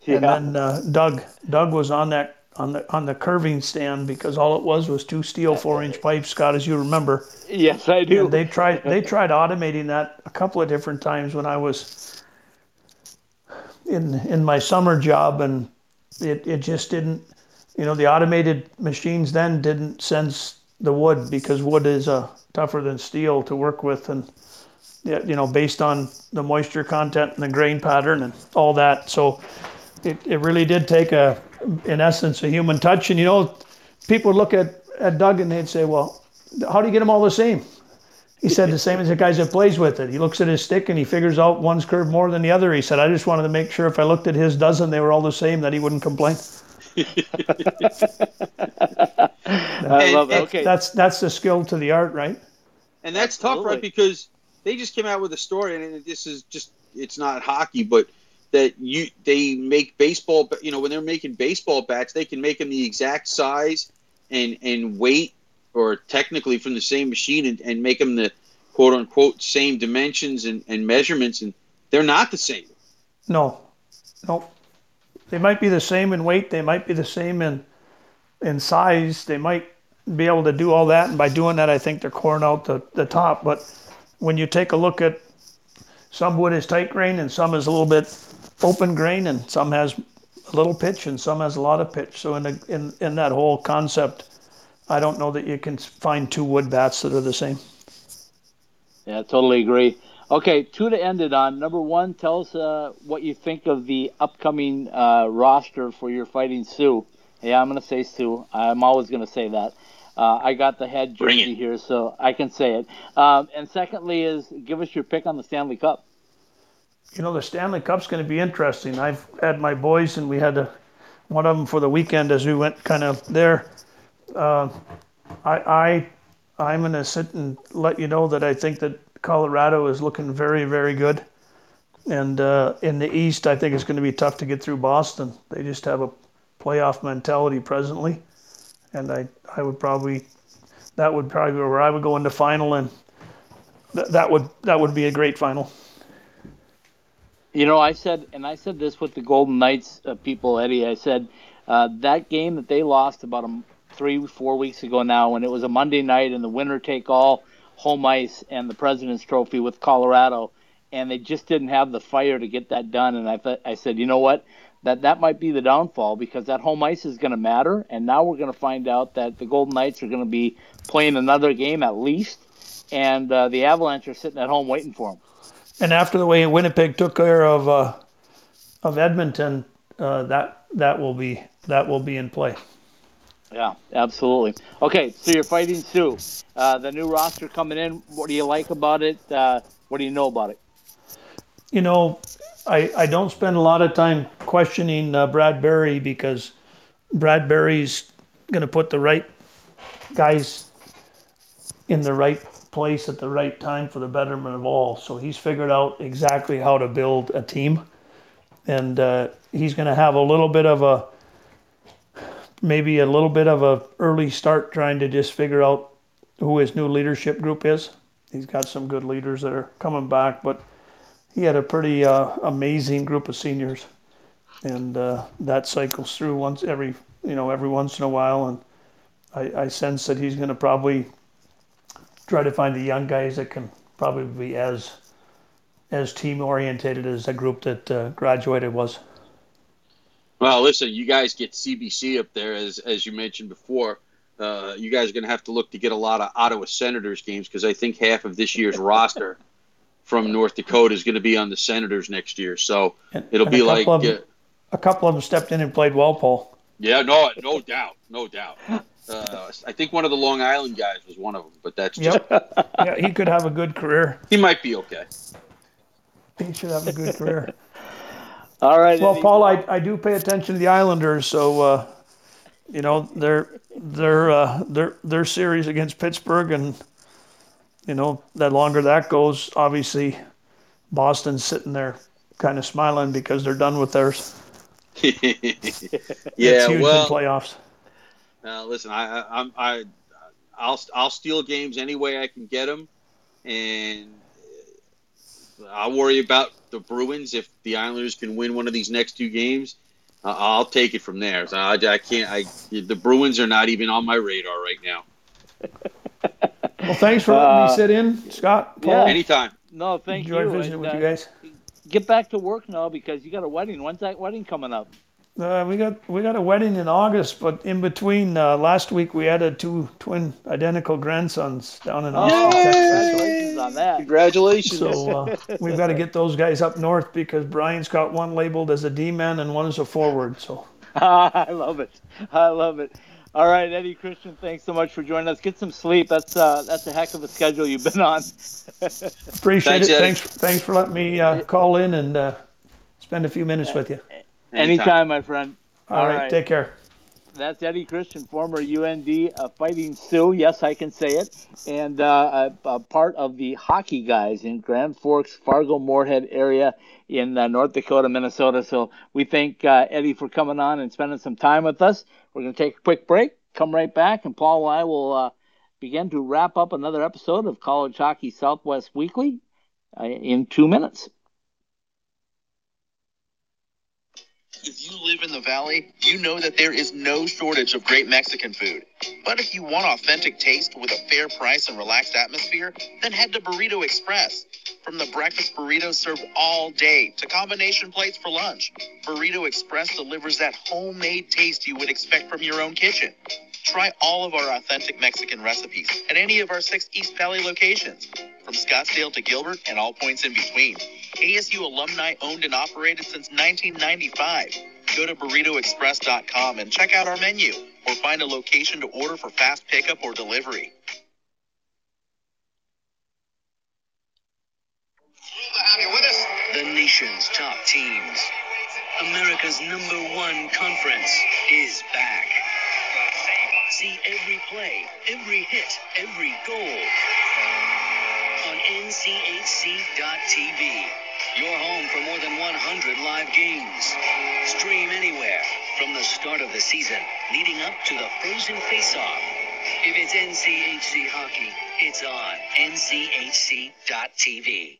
S5: and then uh, Doug. Doug was on that on the on the curving stand because all it was was two steel four inch pipes, Scott, as you remember.
S3: Yes, I do.
S5: And they tried they tried automating that a couple of different times when I was in in my summer job and it, it just didn't you know the automated machines then didn't sense the wood because wood is uh, tougher than steel to work with and yeah, you know based on the moisture content and the grain pattern and all that so it, it really did take a in essence a human touch and you know people would look at, at Doug and they'd say well how do you get them all the same he said the same as the guys that plays with it. He looks at his stick and he figures out one's curved more than the other. He said, I just wanted to make sure if I looked at his dozen, they were all the same, that he wouldn't complain.
S3: I love it. Okay,
S5: That's that's the skill to the art, right?
S4: and that's tough, right? Because they just came out with a story, and this is just it's not hockey, but that you they make baseball. You know, when they're making baseball bats, they can make them the exact size and and weight, or technically from the same machine, and, and make them the quote unquote same dimensions and, and measurements, and they're not the same.
S5: No, no. They might be the same in weight. They might be the same in in size. They might be able to do all that, and by doing that, I think they're coring out the, the top. But when you take a look at some wood is tight grain, and some is a little bit open grain, and some has a little pitch, and some has a lot of pitch. So in the, in in that whole concept, I don't know that you can find two wood bats that are the same.
S3: yeah, totally agree. Okay, two to end it on. Number one, tell us uh, what you think of the upcoming uh, roster for your Fighting Sioux. Yeah, I'm going to say Sioux. I'm always going to say that. Uh, I got the head
S4: Bring
S3: jersey here, so I can say it. Um, and secondly, is give us your pick on the Stanley Cup.
S5: You know, the Stanley Cup's going to be interesting. I've had my boys, and we had a, one of them for the weekend as we went kind of there. Uh, I, I, I'm going to sit and let you know that I think that Colorado is looking very, very good. And uh, in the East, I think it's going to be tough to get through Boston. They just have a playoff mentality presently, and I, I would probably, that would probably be where I would go into final, and th- that would that would be a great final.
S3: You know, I said, and I said this with the Golden Knights uh, people, Eddie. I said uh, that game that they lost about a, three, four weeks ago now, when it was a Monday night and the winner take all home ice and the President's Trophy with Colorado, and they just didn't have the fire to get that done. And I thought, I said, you know what? That that might be the downfall because that home ice is going to matter. And now we're going to find out that the Golden Knights are going to be playing another game at least, and uh, the Avalanche are sitting at home waiting for them.
S5: And after the way Winnipeg took care of uh, of Edmonton, uh, that that will be that will be in play.
S3: Yeah, absolutely. Okay, so you're fighting Sioux. Uh, the new roster coming in. What do you like about it? Uh, what do you know about it?
S5: You know, I, I don't spend a lot of time questioning uh, Brad Berry because Brad Bradbury's going to put the right guys in the right place at the right time for the betterment of all. So he's figured out exactly how to build a team, and uh, he's going to have a little bit of a maybe a little bit of a early start trying to just figure out who his new leadership group is. He's got some good leaders that are coming back, but he had a pretty uh, amazing group of seniors, and uh, that cycles through once every you know every once in a while, and I, I sense that he's going to probably try to find the young guys that can probably be as as team orientated as the group that uh, graduated was.
S4: Well, listen, you guys get CBC up there, as as you mentioned before. Uh, you guys are going to have to look to get a lot of Ottawa Senators games because I think half of this year's roster from North Dakota is going to be on the Senators next year. So
S5: And-
S4: it'll
S5: and
S4: be
S5: a
S4: like,
S5: couple of
S4: uh,
S5: a couple of them stepped in and played well, Paul.
S4: yeah, no, no doubt, no doubt. Uh, I think one of the Long Island guys was one of them, but that's just
S5: Yep. yeah, he could have a good career.
S4: he might be okay.
S5: He should have a good career.
S3: All right.
S5: Well, Paul, I, I do pay attention to the Islanders, so uh, you know their their uh, their their series against Pittsburgh, and you know the longer that goes, obviously Boston's sitting there kind of smiling because they're done with theirs.
S4: yeah,
S5: it's huge
S4: well,
S5: in playoffs.
S4: Uh, listen, I, I, I'm, I, I'll, I'll steal games any way I can get them, and I'll worry about the Bruins if the Islanders can win one of these next two games. Uh, I'll take it from there. So I, I can't. I the Bruins are not even on my radar right now.
S5: Well, thanks for letting
S3: Uh,
S5: me sit in, Scott. Paul.
S3: Yeah.
S4: Anytime.
S3: no, thank
S5: Enjoy
S3: you.
S5: visiting
S3: and,
S5: with
S3: uh,
S5: you guys.
S3: Get back to work now because you got a wedding. When's that wedding coming up?
S5: Uh, we got we got a wedding in August, but in between uh, last week we added two twin identical grandsons down in Austin, Texas.
S3: Congratulations on that.
S4: Congratulations.
S5: So uh, we've got to get those guys up north because Brian's got one labeled as a D man and one as a forward. So
S3: I love it. I love it. All right, Eddie Christian, thanks so much for joining us. Get some sleep. That's uh, that's a heck of a schedule you've been on.
S5: appreciate
S4: Thanks,
S5: it.
S4: Eddie.
S5: Thanks thanks for letting me uh, call in and uh, spend a few minutes with you.
S3: Anytime, my friend.
S5: All right, take care.
S3: That's Eddie Christian, former UND uh, Fighting Sioux. Yes, I can say it. And uh, a, a part of the hockey guys in Grand Forks, Fargo, Moorhead area in uh, North Dakota, Minnesota. So we thank uh, Eddie for coming on and spending some time with us. We're going to take a quick break, come right back, and Paul and I will uh, begin to wrap up another episode of College Hockey Southwest Weekly uh, in two minutes.
S2: If you live in the valley, you know that there is no shortage of great Mexican food. But if you want authentic taste with a fair price and relaxed atmosphere, then head to Burrito Express. From the breakfast burritos served all day to combination plates for lunch, Burrito Express delivers that homemade taste you would expect from your own kitchen. Try all of our authentic Mexican recipes at any of our six East Valley locations, from Scottsdale to Gilbert and all points in between. ASU alumni owned and operated since 1995. Go to burritoexpress.com and check out our menu or find a location to order for fast pickup or delivery.
S6: The nation's top teams. America's number one conference is back. See every play, every hit, every goal on NCHC.TV. Your home for more than 100 live games. Stream anywhere from the start of the season leading up to the Frozen Face-Off. If it's NCHC hockey, it's on NCHC.TV.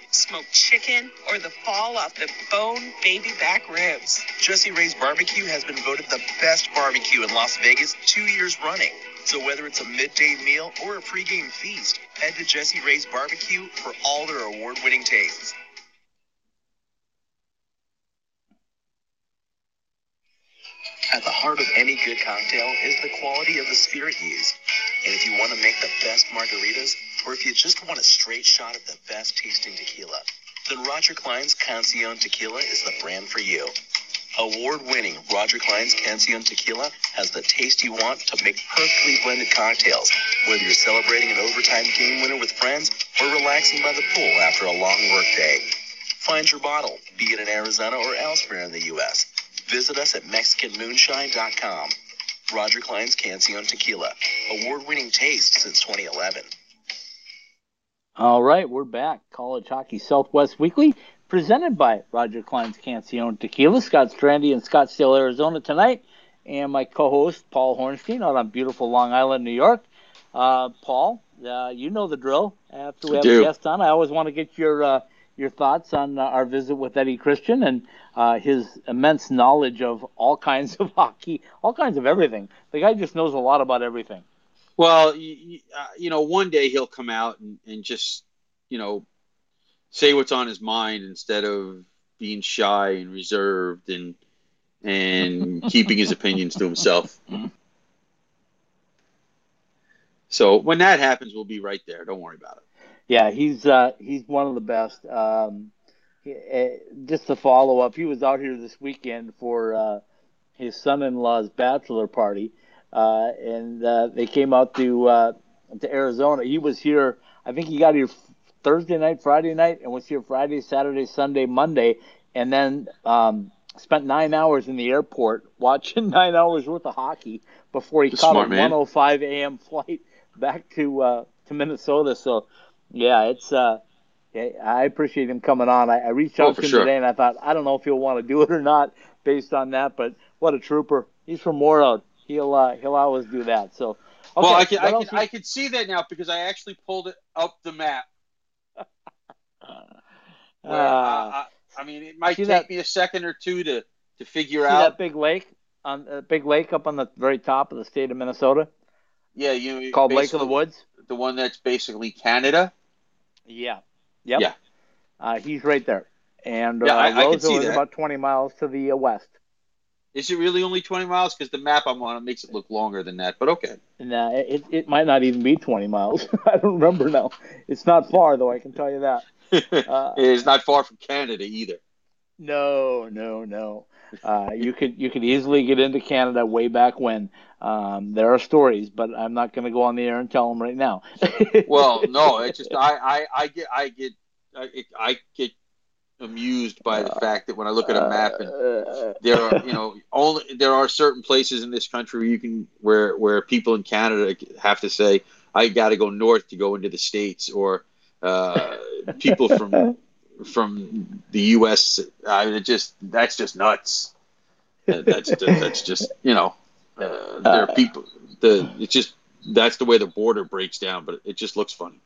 S1: smoked chicken, or the fall off the bone baby back ribs.
S2: Jesse Ray's Barbecue has been voted the best barbecue in Las Vegas two years running. So whether it's a midday meal or a pregame feast, head to Jesse Ray's Barbecue for all their award-winning tastes. At the heart of any good cocktail is the quality of the spirit used. And if you want to make the best margaritas, or if you just want a straight shot of the best tasting tequila, then Roger Clyne's Cancion Tequila is the brand for you. Award-winning Roger Clyne's Cancion Tequila has the taste you want to make perfectly blended cocktails, whether you're celebrating an overtime game winner with friends or relaxing by the pool after a long workday. Find your bottle, be it in Arizona or elsewhere in the U.S. Visit us at MexicanMoonshine.com. Roger Clyne's Cancion Tequila, award-winning taste since 2011.
S3: All right, we're back. College Hockey Southwest Weekly, presented by Roger Clyne's Cancion Tequila. Scott Strandy in Scottsdale, Arizona tonight, and my co-host Paul Hornstein out on beautiful Long Island, New York. Uh, Paul, uh, you know the drill. After we have a guest on, I always want to get your uh, your thoughts on uh, our visit with Eddie Christian and uh, his immense knowledge of all kinds of hockey, all kinds of everything. The guy just knows a lot about everything.
S4: Well, you, uh, you know, one day he'll come out and, and just, you know, say what's on his mind instead of being shy and reserved and and keeping his opinions to himself. So when that happens, we'll be right there. Don't worry about it.
S3: Yeah, he's uh, he's one of the best. Um, uh, just to follow up, he was out here this weekend for uh, his son-in-law's bachelor party, uh, and uh, they came out to uh, to Arizona. He was here. I think he got here Thursday night, Friday night, and was here Friday, Saturday, Sunday, Monday, and then um, spent nine hours in the airport watching nine hours worth of hockey before he
S4: That's
S3: caught a
S4: man.
S3: 105 a.m. flight back to uh, to Minnesota. So, yeah, it's. Uh, yeah, I appreciate him coming on. I, I reached
S4: Oh,
S3: out
S4: for
S3: to him
S4: sure.
S3: today, and I thought I don't know if he'll want to do it or not based on that. But what a trooper! He's from Warroad. He'll uh, he'll always do that. So, okay,
S4: well, I can I can I can see that now because I actually pulled it up the map. Where,
S3: uh,
S4: I, I, mean, it might take
S3: that-
S4: me a second or two to to figure
S3: see
S4: out.
S3: that big lake on uh, big lake up on the very top of the state of Minnesota
S4: yeah, you
S3: called Lake of the Woods.
S4: the one that's basically Canada.
S3: Yeah. Yep.
S4: Yeah.
S3: Uh, he's right there, and
S4: Yeah,
S3: uh,
S4: I- I can
S3: Roseau
S4: see
S3: is about 20 miles to the uh, west.
S4: Is it really only 20 miles? Because the map I'm on it makes it look longer than that. But okay.
S3: Uh, it, it might not even be 20 miles. I don't remember now. It's not far, though, I can tell you that. Uh,
S4: it is not far from Canada either.
S3: No, no, no. Uh, you could you could easily get into Canada way back when. Um, there are stories, but I'm not going to go on the air and tell them right now.
S4: Well, no, it's just I, I, I get I get I, I get amused by the fact that when I look at a map and
S3: Uh,
S4: there are you know only there are certain places in this country where you can where where people in Canada have to say I got to go north to go into the states or uh, people from from the U.S. I mean, it just that's just nuts. That's just, that's just you know uh, there are people the it's just that's the way the border breaks down, but it just looks funny.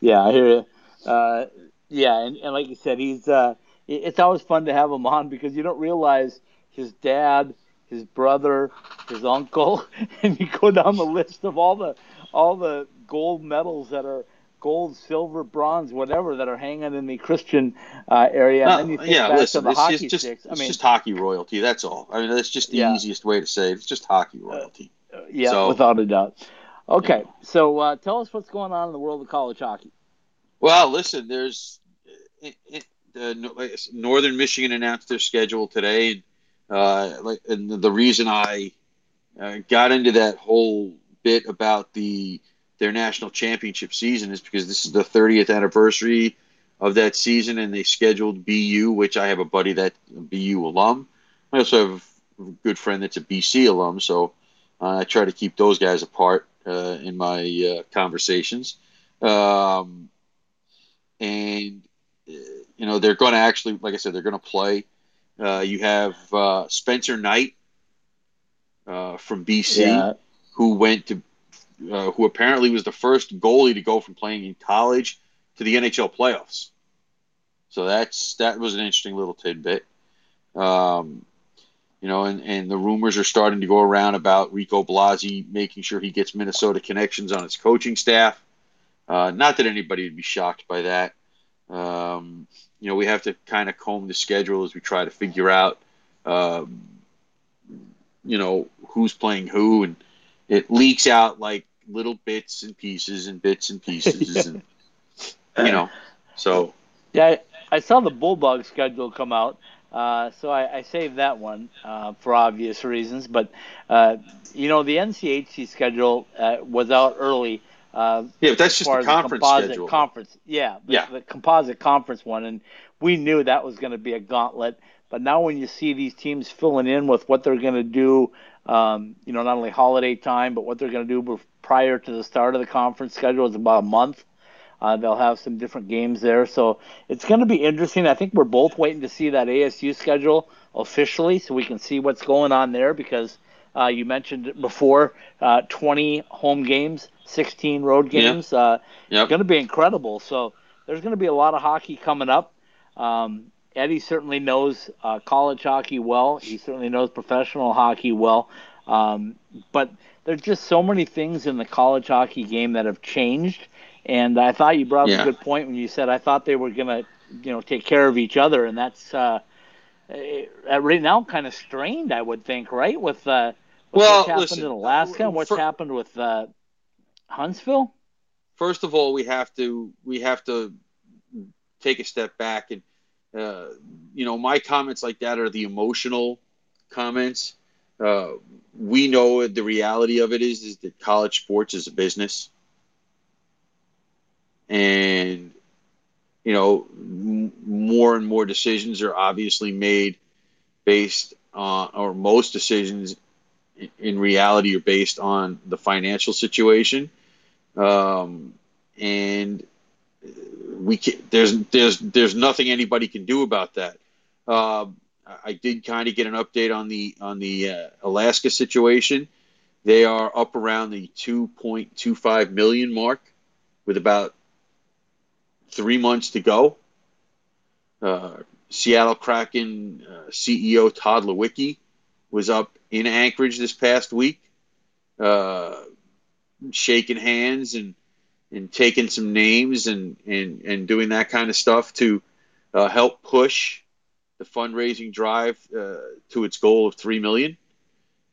S3: Yeah, I hear you. Uh, yeah, and, and like you said, he's uh, it's always fun to have him on because you don't realize his dad, his brother, his uncle, and you go down the list of all the all the gold medals that are gold, silver, bronze, whatever that are hanging in the Christian uh, area, and then you
S4: Uh,
S3: think
S4: yeah, listen, it's
S3: hockey
S4: just.
S3: I
S4: it's
S3: mean,
S4: just hockey royalty. That's all. I mean, that's just the
S3: Yeah.
S4: easiest way to say it. It's just hockey royalty.
S3: yeah,
S4: so-
S3: without a doubt. Okay, so uh, tell us what's going on in the world of college hockey.
S4: Well, listen, there's it, it, no- Northern Michigan announced their schedule today, and uh, like, and the reason I uh, got into that whole bit about the their national championship season is because this is the 30th anniversary of that season, and they scheduled BU, which I have a buddy that BU alum. I also have a good friend that's a BC alum, so uh, I try to keep those guys apart uh, in my uh, conversations. Um, and uh, you know they're going to actually, like I said, they're going to play. Uh, you have uh, Spencer Knight uh, from BC,
S3: Yeah,
S4: who went to, uh, who apparently was the first goalie to go from playing in college to the NHL playoffs. So that's that was an interesting little tidbit. Um, You know, and, and the rumors are starting to go around about Rico Blasi making sure he gets Minnesota connections on his coaching staff. Uh, not that anybody would be shocked by that. Um, you know, we have to kind of comb the schedule as we try to figure out, um, you know, who's playing who, and it leaks out like little bits and pieces and bits and pieces, and you know, so
S3: Yeah, I, I saw the Bulldog schedule come out, uh, so I, I saved that one uh, for obvious reasons. But uh, you know, the NCHC schedule uh, was out early. Uh,
S4: yeah, but that's just the conference
S3: composite
S4: schedule.
S3: conference. Yeah, the,
S4: Yeah.
S3: the composite conference one, and we knew that was going to be a gauntlet. But now, when you see these teams filling in with what they're going to do, um, you know, not only holiday time, but what they're going to do prior to the start of the conference schedule is about a month. Uh, they'll have some different games there, so it's going to be interesting. I think we're both waiting to see that ASU schedule officially, so we can see what's going on there. Because uh, you mentioned it before, uh, 20 home games, 16 road
S4: Yeah.
S3: games. Uh,
S4: Yep.
S3: going to be incredible. So there's going to be a lot of hockey coming up. Um, Eddie certainly knows uh, college hockey well. He certainly knows professional hockey well. Um, but there's just so many things in the college hockey game that have changed. And I thought you brought up
S4: Yeah.
S3: a good point when you said I thought they were going to, you know, take care of each other, and that's uh, eh, right now kind of strained. I would think, right, with, uh, with
S4: Well,
S3: what's happened
S4: listen,
S3: in Alaska and what's
S4: for-
S3: happened with uh, Huntsville.
S4: first of all, we have to we have to take a step back and uh, you know my comments like that are the emotional comments. Uh, we know the reality of it is is that college sports is a business, and you know m- more and more decisions are obviously made based on or most decisions in- reality are based on the financial situation um, and we can, there's there's there's nothing anybody can do about that. I- I did kind of get an update on the on the uh, Alaska situation. They are up around the 2.25 million mark, with about three months to go. Uh, Seattle Kraken uh, CEO Tod Leiweke was up in Anchorage this past week, uh, shaking hands and and taking some names and and and doing that kind of stuff to uh, help push the fundraising drive uh, to its goal of three million.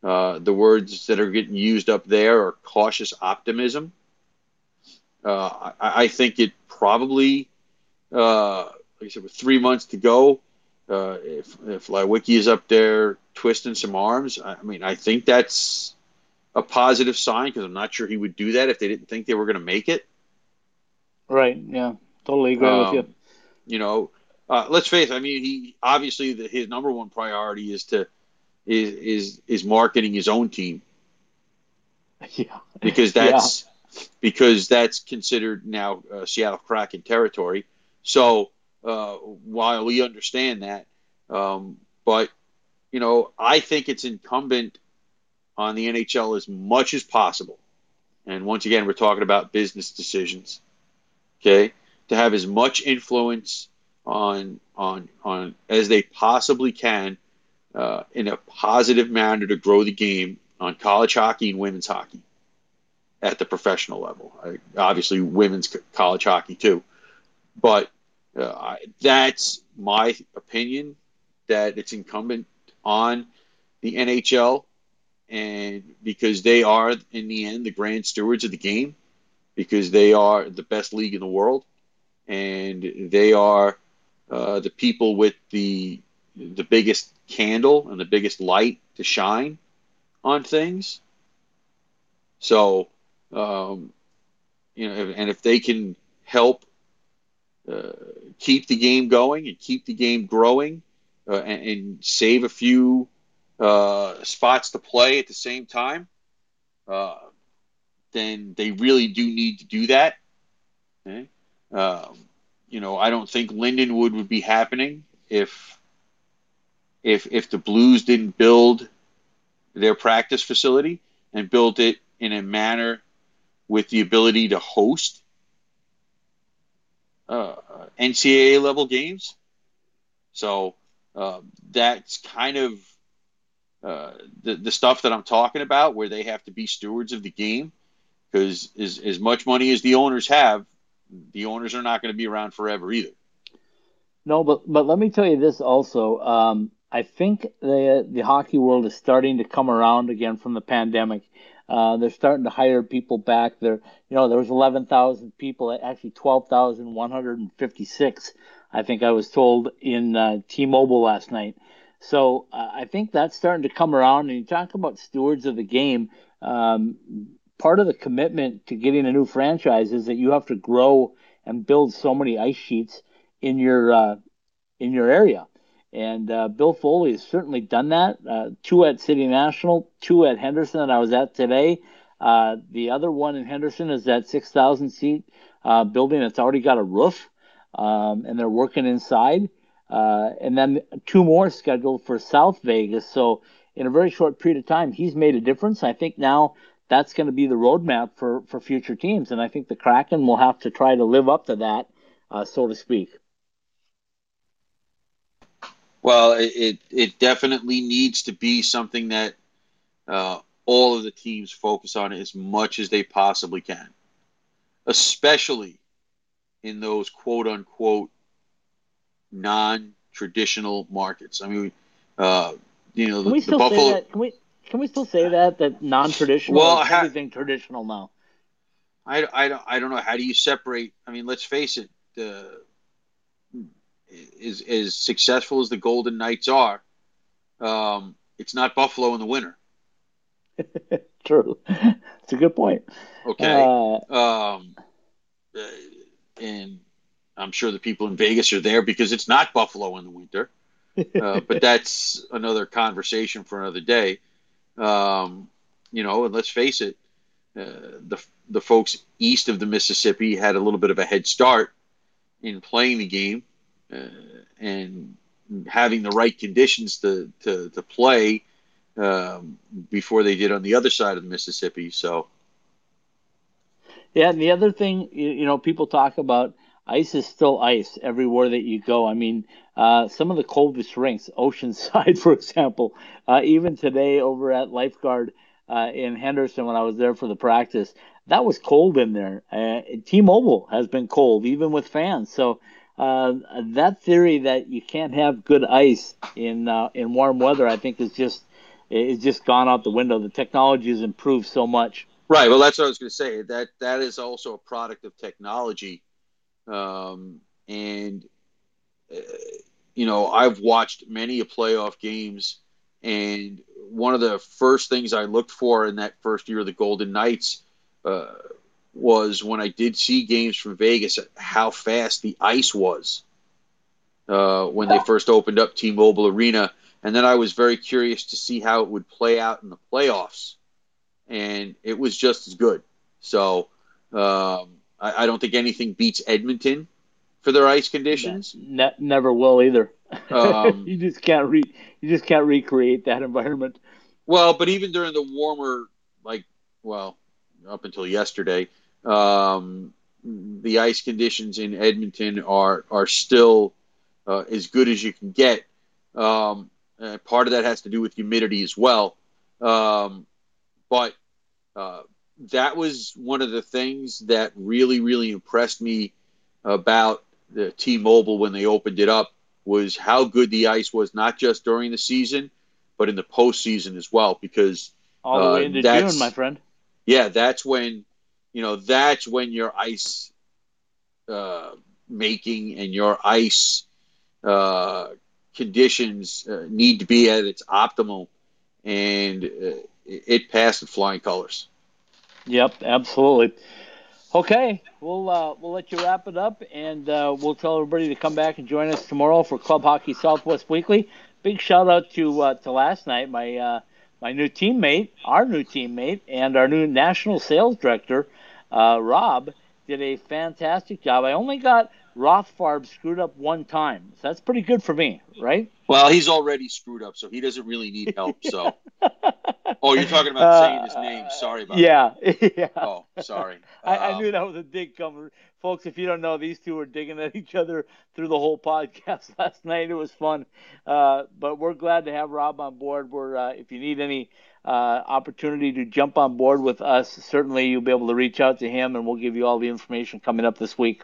S4: Uh, the words that are getting used up there are cautious optimism. Uh, I, I think it probably, uh, like I said, with three months to go, if if Leiweke is up there twisting some arms, I, mean, I think that's a positive sign because I'm not sure he would do that if they didn't think they were going to make it.
S3: Right. Yeah. Totally agree with you.
S4: Um, You know, uh, let's face it. I mean, he obviously the, his number one priority is to is is is marketing his own team
S3: Yeah.
S4: because that's because that's considered now uh, Seattle Kraken territory. So uh, while we understand that, um, but you know, I think it's incumbent on the NHL as much as possible. And once again, we're talking about business decisions. Okay, to have as much influence on on on as they possibly can uh, in a positive manner to grow the game on college hockey and women's hockey at the professional level. I, obviously, women's college hockey too, but uh, I, that's my opinion that it's incumbent on the NHL and because they are in the end the grand stewards of the game because they are the best league in the world and they are uh, the people with the the biggest candle and the biggest light to shine on things. So, um, you know, and if they can help uh, keep the game going and keep the game growing uh, and, and save a few uh, spots to play at the same time, uh, then they really do need to do that. Okay? Um, you know, I don't think Lindenwood would be happening if if if the Blues didn't build their practice facility and built it in a manner with the ability to host uh, NCAA level games. So uh, that's kind of uh, the the stuff that I'm talking about, where they have to be stewards of the game, because as as much money as the owners have, the owners are not going to be around forever either.
S3: No, but but let me tell you this also. Um, I think the the hockey world is starting to come around again from the pandemic. Uh, they're starting to hire people back. There, you know, there was 11,000 people, actually 12,156. I think I was told in uh, T-Mobile last night. So uh, I think that's starting to come around. And you talk about stewards of the game. Um, part of the commitment to getting a new franchise is that you have to grow and build so many ice sheets in your uh, in your area. And uh, Bill Foley has certainly done that. Uh, two at City National, two at Henderson that I was at today. Uh, the other one in Henderson is that 6,000 seat uh, building that's already got a roof, um, and they're working inside. Uh, and then two more scheduled for South Vegas. So in a very short period of time, he's made a difference. I think now that's going to be the roadmap for, for future teams. And I think the Kraken will have to try to live up to that, uh, so to speak.
S4: Well, it it definitely needs to be something that uh, all of the teams focus on as much as they possibly can, especially in those quote unquote non traditional markets. I mean, uh, you know,
S3: can we still
S4: the Buffalo.
S3: Say that? Can we can we still say that that non traditional?
S4: Well,
S3: is
S4: ha-
S3: everything traditional now.
S4: I, I, don't, I don't know. How do you separate? I mean, let's face it. The as as successful as the Golden Knights are, um, it's not Buffalo in the winter.
S3: True, it's a good point.
S4: Okay, uh, um, and I'm sure the people in Vegas are there because it's not Buffalo in the winter. Uh, but that's another conversation for another day. Um, you know, and let's face it, uh, the the folks east of the Mississippi had a little bit of a head start in playing the game uh, and having the right conditions to to, to play um, before they did on the other side of the Mississippi. So,
S3: yeah, and the other thing, you, know, people talk about ice is still ice everywhere that you go. I mean, uh, some of the coldest rinks, Oceanside, for example, uh, even today over at Lifeguard uh, in Henderson when I was there for the practice, that was cold in there. Uh, T-Mobile has been cold, even with fans. So uh, that theory that you can't have good ice in uh, in warm weather, I think, is just is just gone out the window. The technology has improved so much.
S4: Right. Well, that's what I was going to say. That that is also a product of technology, um, and uh, you know I've watched many playoff games, and one of the first things I looked for in that first year of the Golden Knights uh, was when I did see games from Vegas, how fast the ice was uh, when they first opened up T-Mobile Arena, and then I was very curious to see how it would play out in the playoffs, and it was just as good. So um, I, I, don't think anything beats Edmonton for their ice conditions.
S3: Ne- never will either. Um, you just can't re- you just can't recreate that environment.
S4: Well, but even during the warmer, like well, up until yesterday, um, the ice conditions in Edmonton are are still uh, as good as you can get. Um, part of that has to do with humidity as well. Um, but uh, that was one of the things that really, really impressed me about the T-Mobile when they opened it up was how good the ice was, not just during the season, but in the postseason as well. Because
S3: all the way uh, into June, my friend.
S4: Yeah, that's when you know that's when your ice uh, making and your ice uh, conditions uh, need to be at its optimal, and uh, it passed with flying colors.
S3: Yep, absolutely. Okay, we'll uh, we'll let you wrap it up, and uh, we'll tell everybody to come back and join us tomorrow for Club Hockey Southwest Weekly. Big shout out to to last night, my my new teammate, our new teammate, and our new national sales director, uh, Rob. did a fantastic job. I only got Rothfarb screwed up one time, so that's pretty good for me, right?
S4: Well, he's already screwed up, so he doesn't really need help. So, oh, you're talking about saying his name. Sorry about
S3: yeah,
S4: that.
S3: yeah.
S4: Oh, sorry.
S3: I, I
S4: Um,
S3: knew that was a dig coming, folks. If you don't know, these two were digging at each other through the whole podcast last night. It was fun, uh, but we're glad to have Rob on board. We're uh, if you need any uh, opportunity to jump on board with us, certainly you'll be able to reach out to him, and we'll give you all the information coming up this week.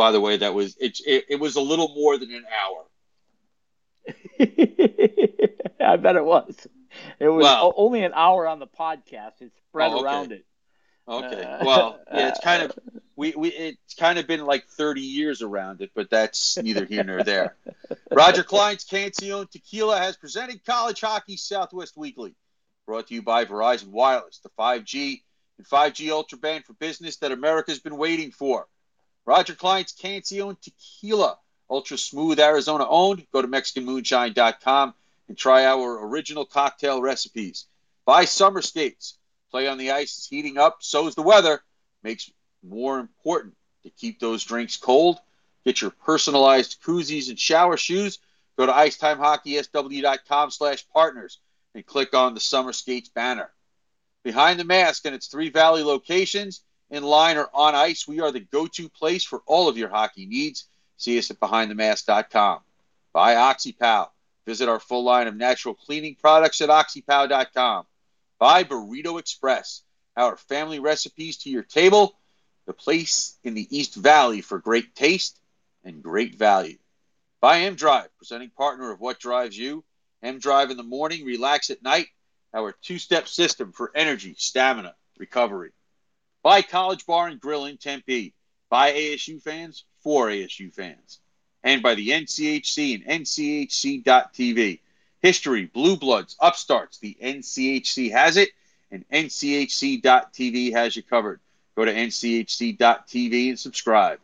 S4: By the way, that was it, it. It was a little more than an hour.
S3: I bet it was. It was
S4: Well-
S3: only an hour on the podcast. It spread
S4: Oh, okay.
S3: around it.
S4: Okay.
S3: Uh,
S4: Well, yeah, it's kind of we, we it's kind of been like 30 years around it, but that's neither here nor there. Roger Clyne's Cancion Tequila has presented College Hockey Southwest Weekly, brought to you by Verizon Wireless, the 5G and 5G Ultra Band for business that America's been waiting for. Roger Clyne's Cancion Tequila, ultra smooth Arizona owned. Go to MexicanMoonshine.com and try our original cocktail recipes. By summer skates. Play on the ice is heating up, so is the weather. Makes more important to keep those drinks cold. Get your personalized koozies and shower shoes. Go to icetimehockeysw.com slash partners and click on the Summer Skates banner. Behind the mask and its three valley locations, in line or on ice, we are the go-to place for all of your hockey needs. See us at behindthemask.com. By OxyPow. Visit our full line of natural cleaning products at oxypow.com. By Burrito Express, our family recipes to your table, the place in the East Valley for great taste and great value. By M Drive, presenting partner of What Drives You. M Drive in the morning, relax at night, our two step system for energy, stamina, recovery. By College Bar and Grill in Tempe. By ASU fans, for ASU fans. And by the NCHC and NCHC.TV. History, Blue Bloods, Upstarts, the NCHC has it, and NCHC.TV has you covered. Go to NCHC.TV and subscribe.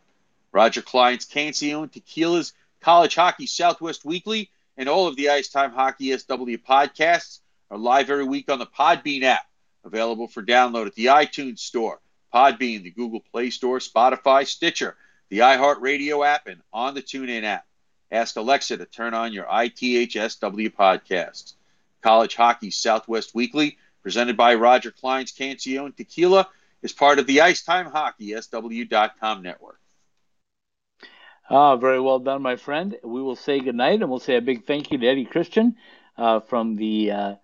S4: Roger Clyne's Cancion Tequila's College Hockey Southwest Weekly and all of the Ice Time Hockey SW podcasts are live every week on the Podbean app, available for download at the iTunes Store, Podbean, the Google Play Store, Spotify, Stitcher, the iHeartRadio app, and on the TuneIn app. Ask Alexa to turn on your ITHSW podcasts. College Hockey Southwest Weekly, presented by Roger Clyne's Cancion Tequila, is part of the Icetime Hockey SW.com network.
S3: Ah, very well done, my friend. We will say goodnight and we'll say a big thank you to Eddie Christian uh, from the uh,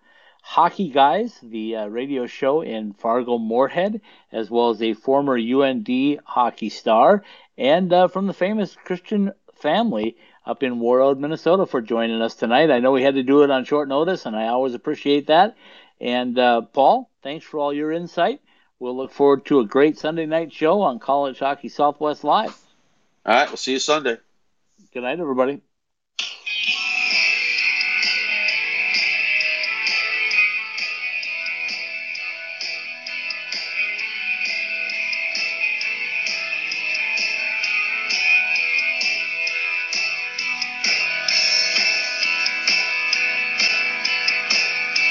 S3: Hockey Guys, the uh, radio show in Fargo Moorhead, as well as a former UND hockey star, and uh, from the famous Christian family up in Warroad, Minnesota, for joining us tonight. I know we had to do it on short notice, and I always appreciate that. And uh, Paul, thanks for all your insight. We'll look forward to a great Sunday night show on College Hockey Southwest Live.
S4: All right, we'll see you Sunday.
S3: Good night, everybody.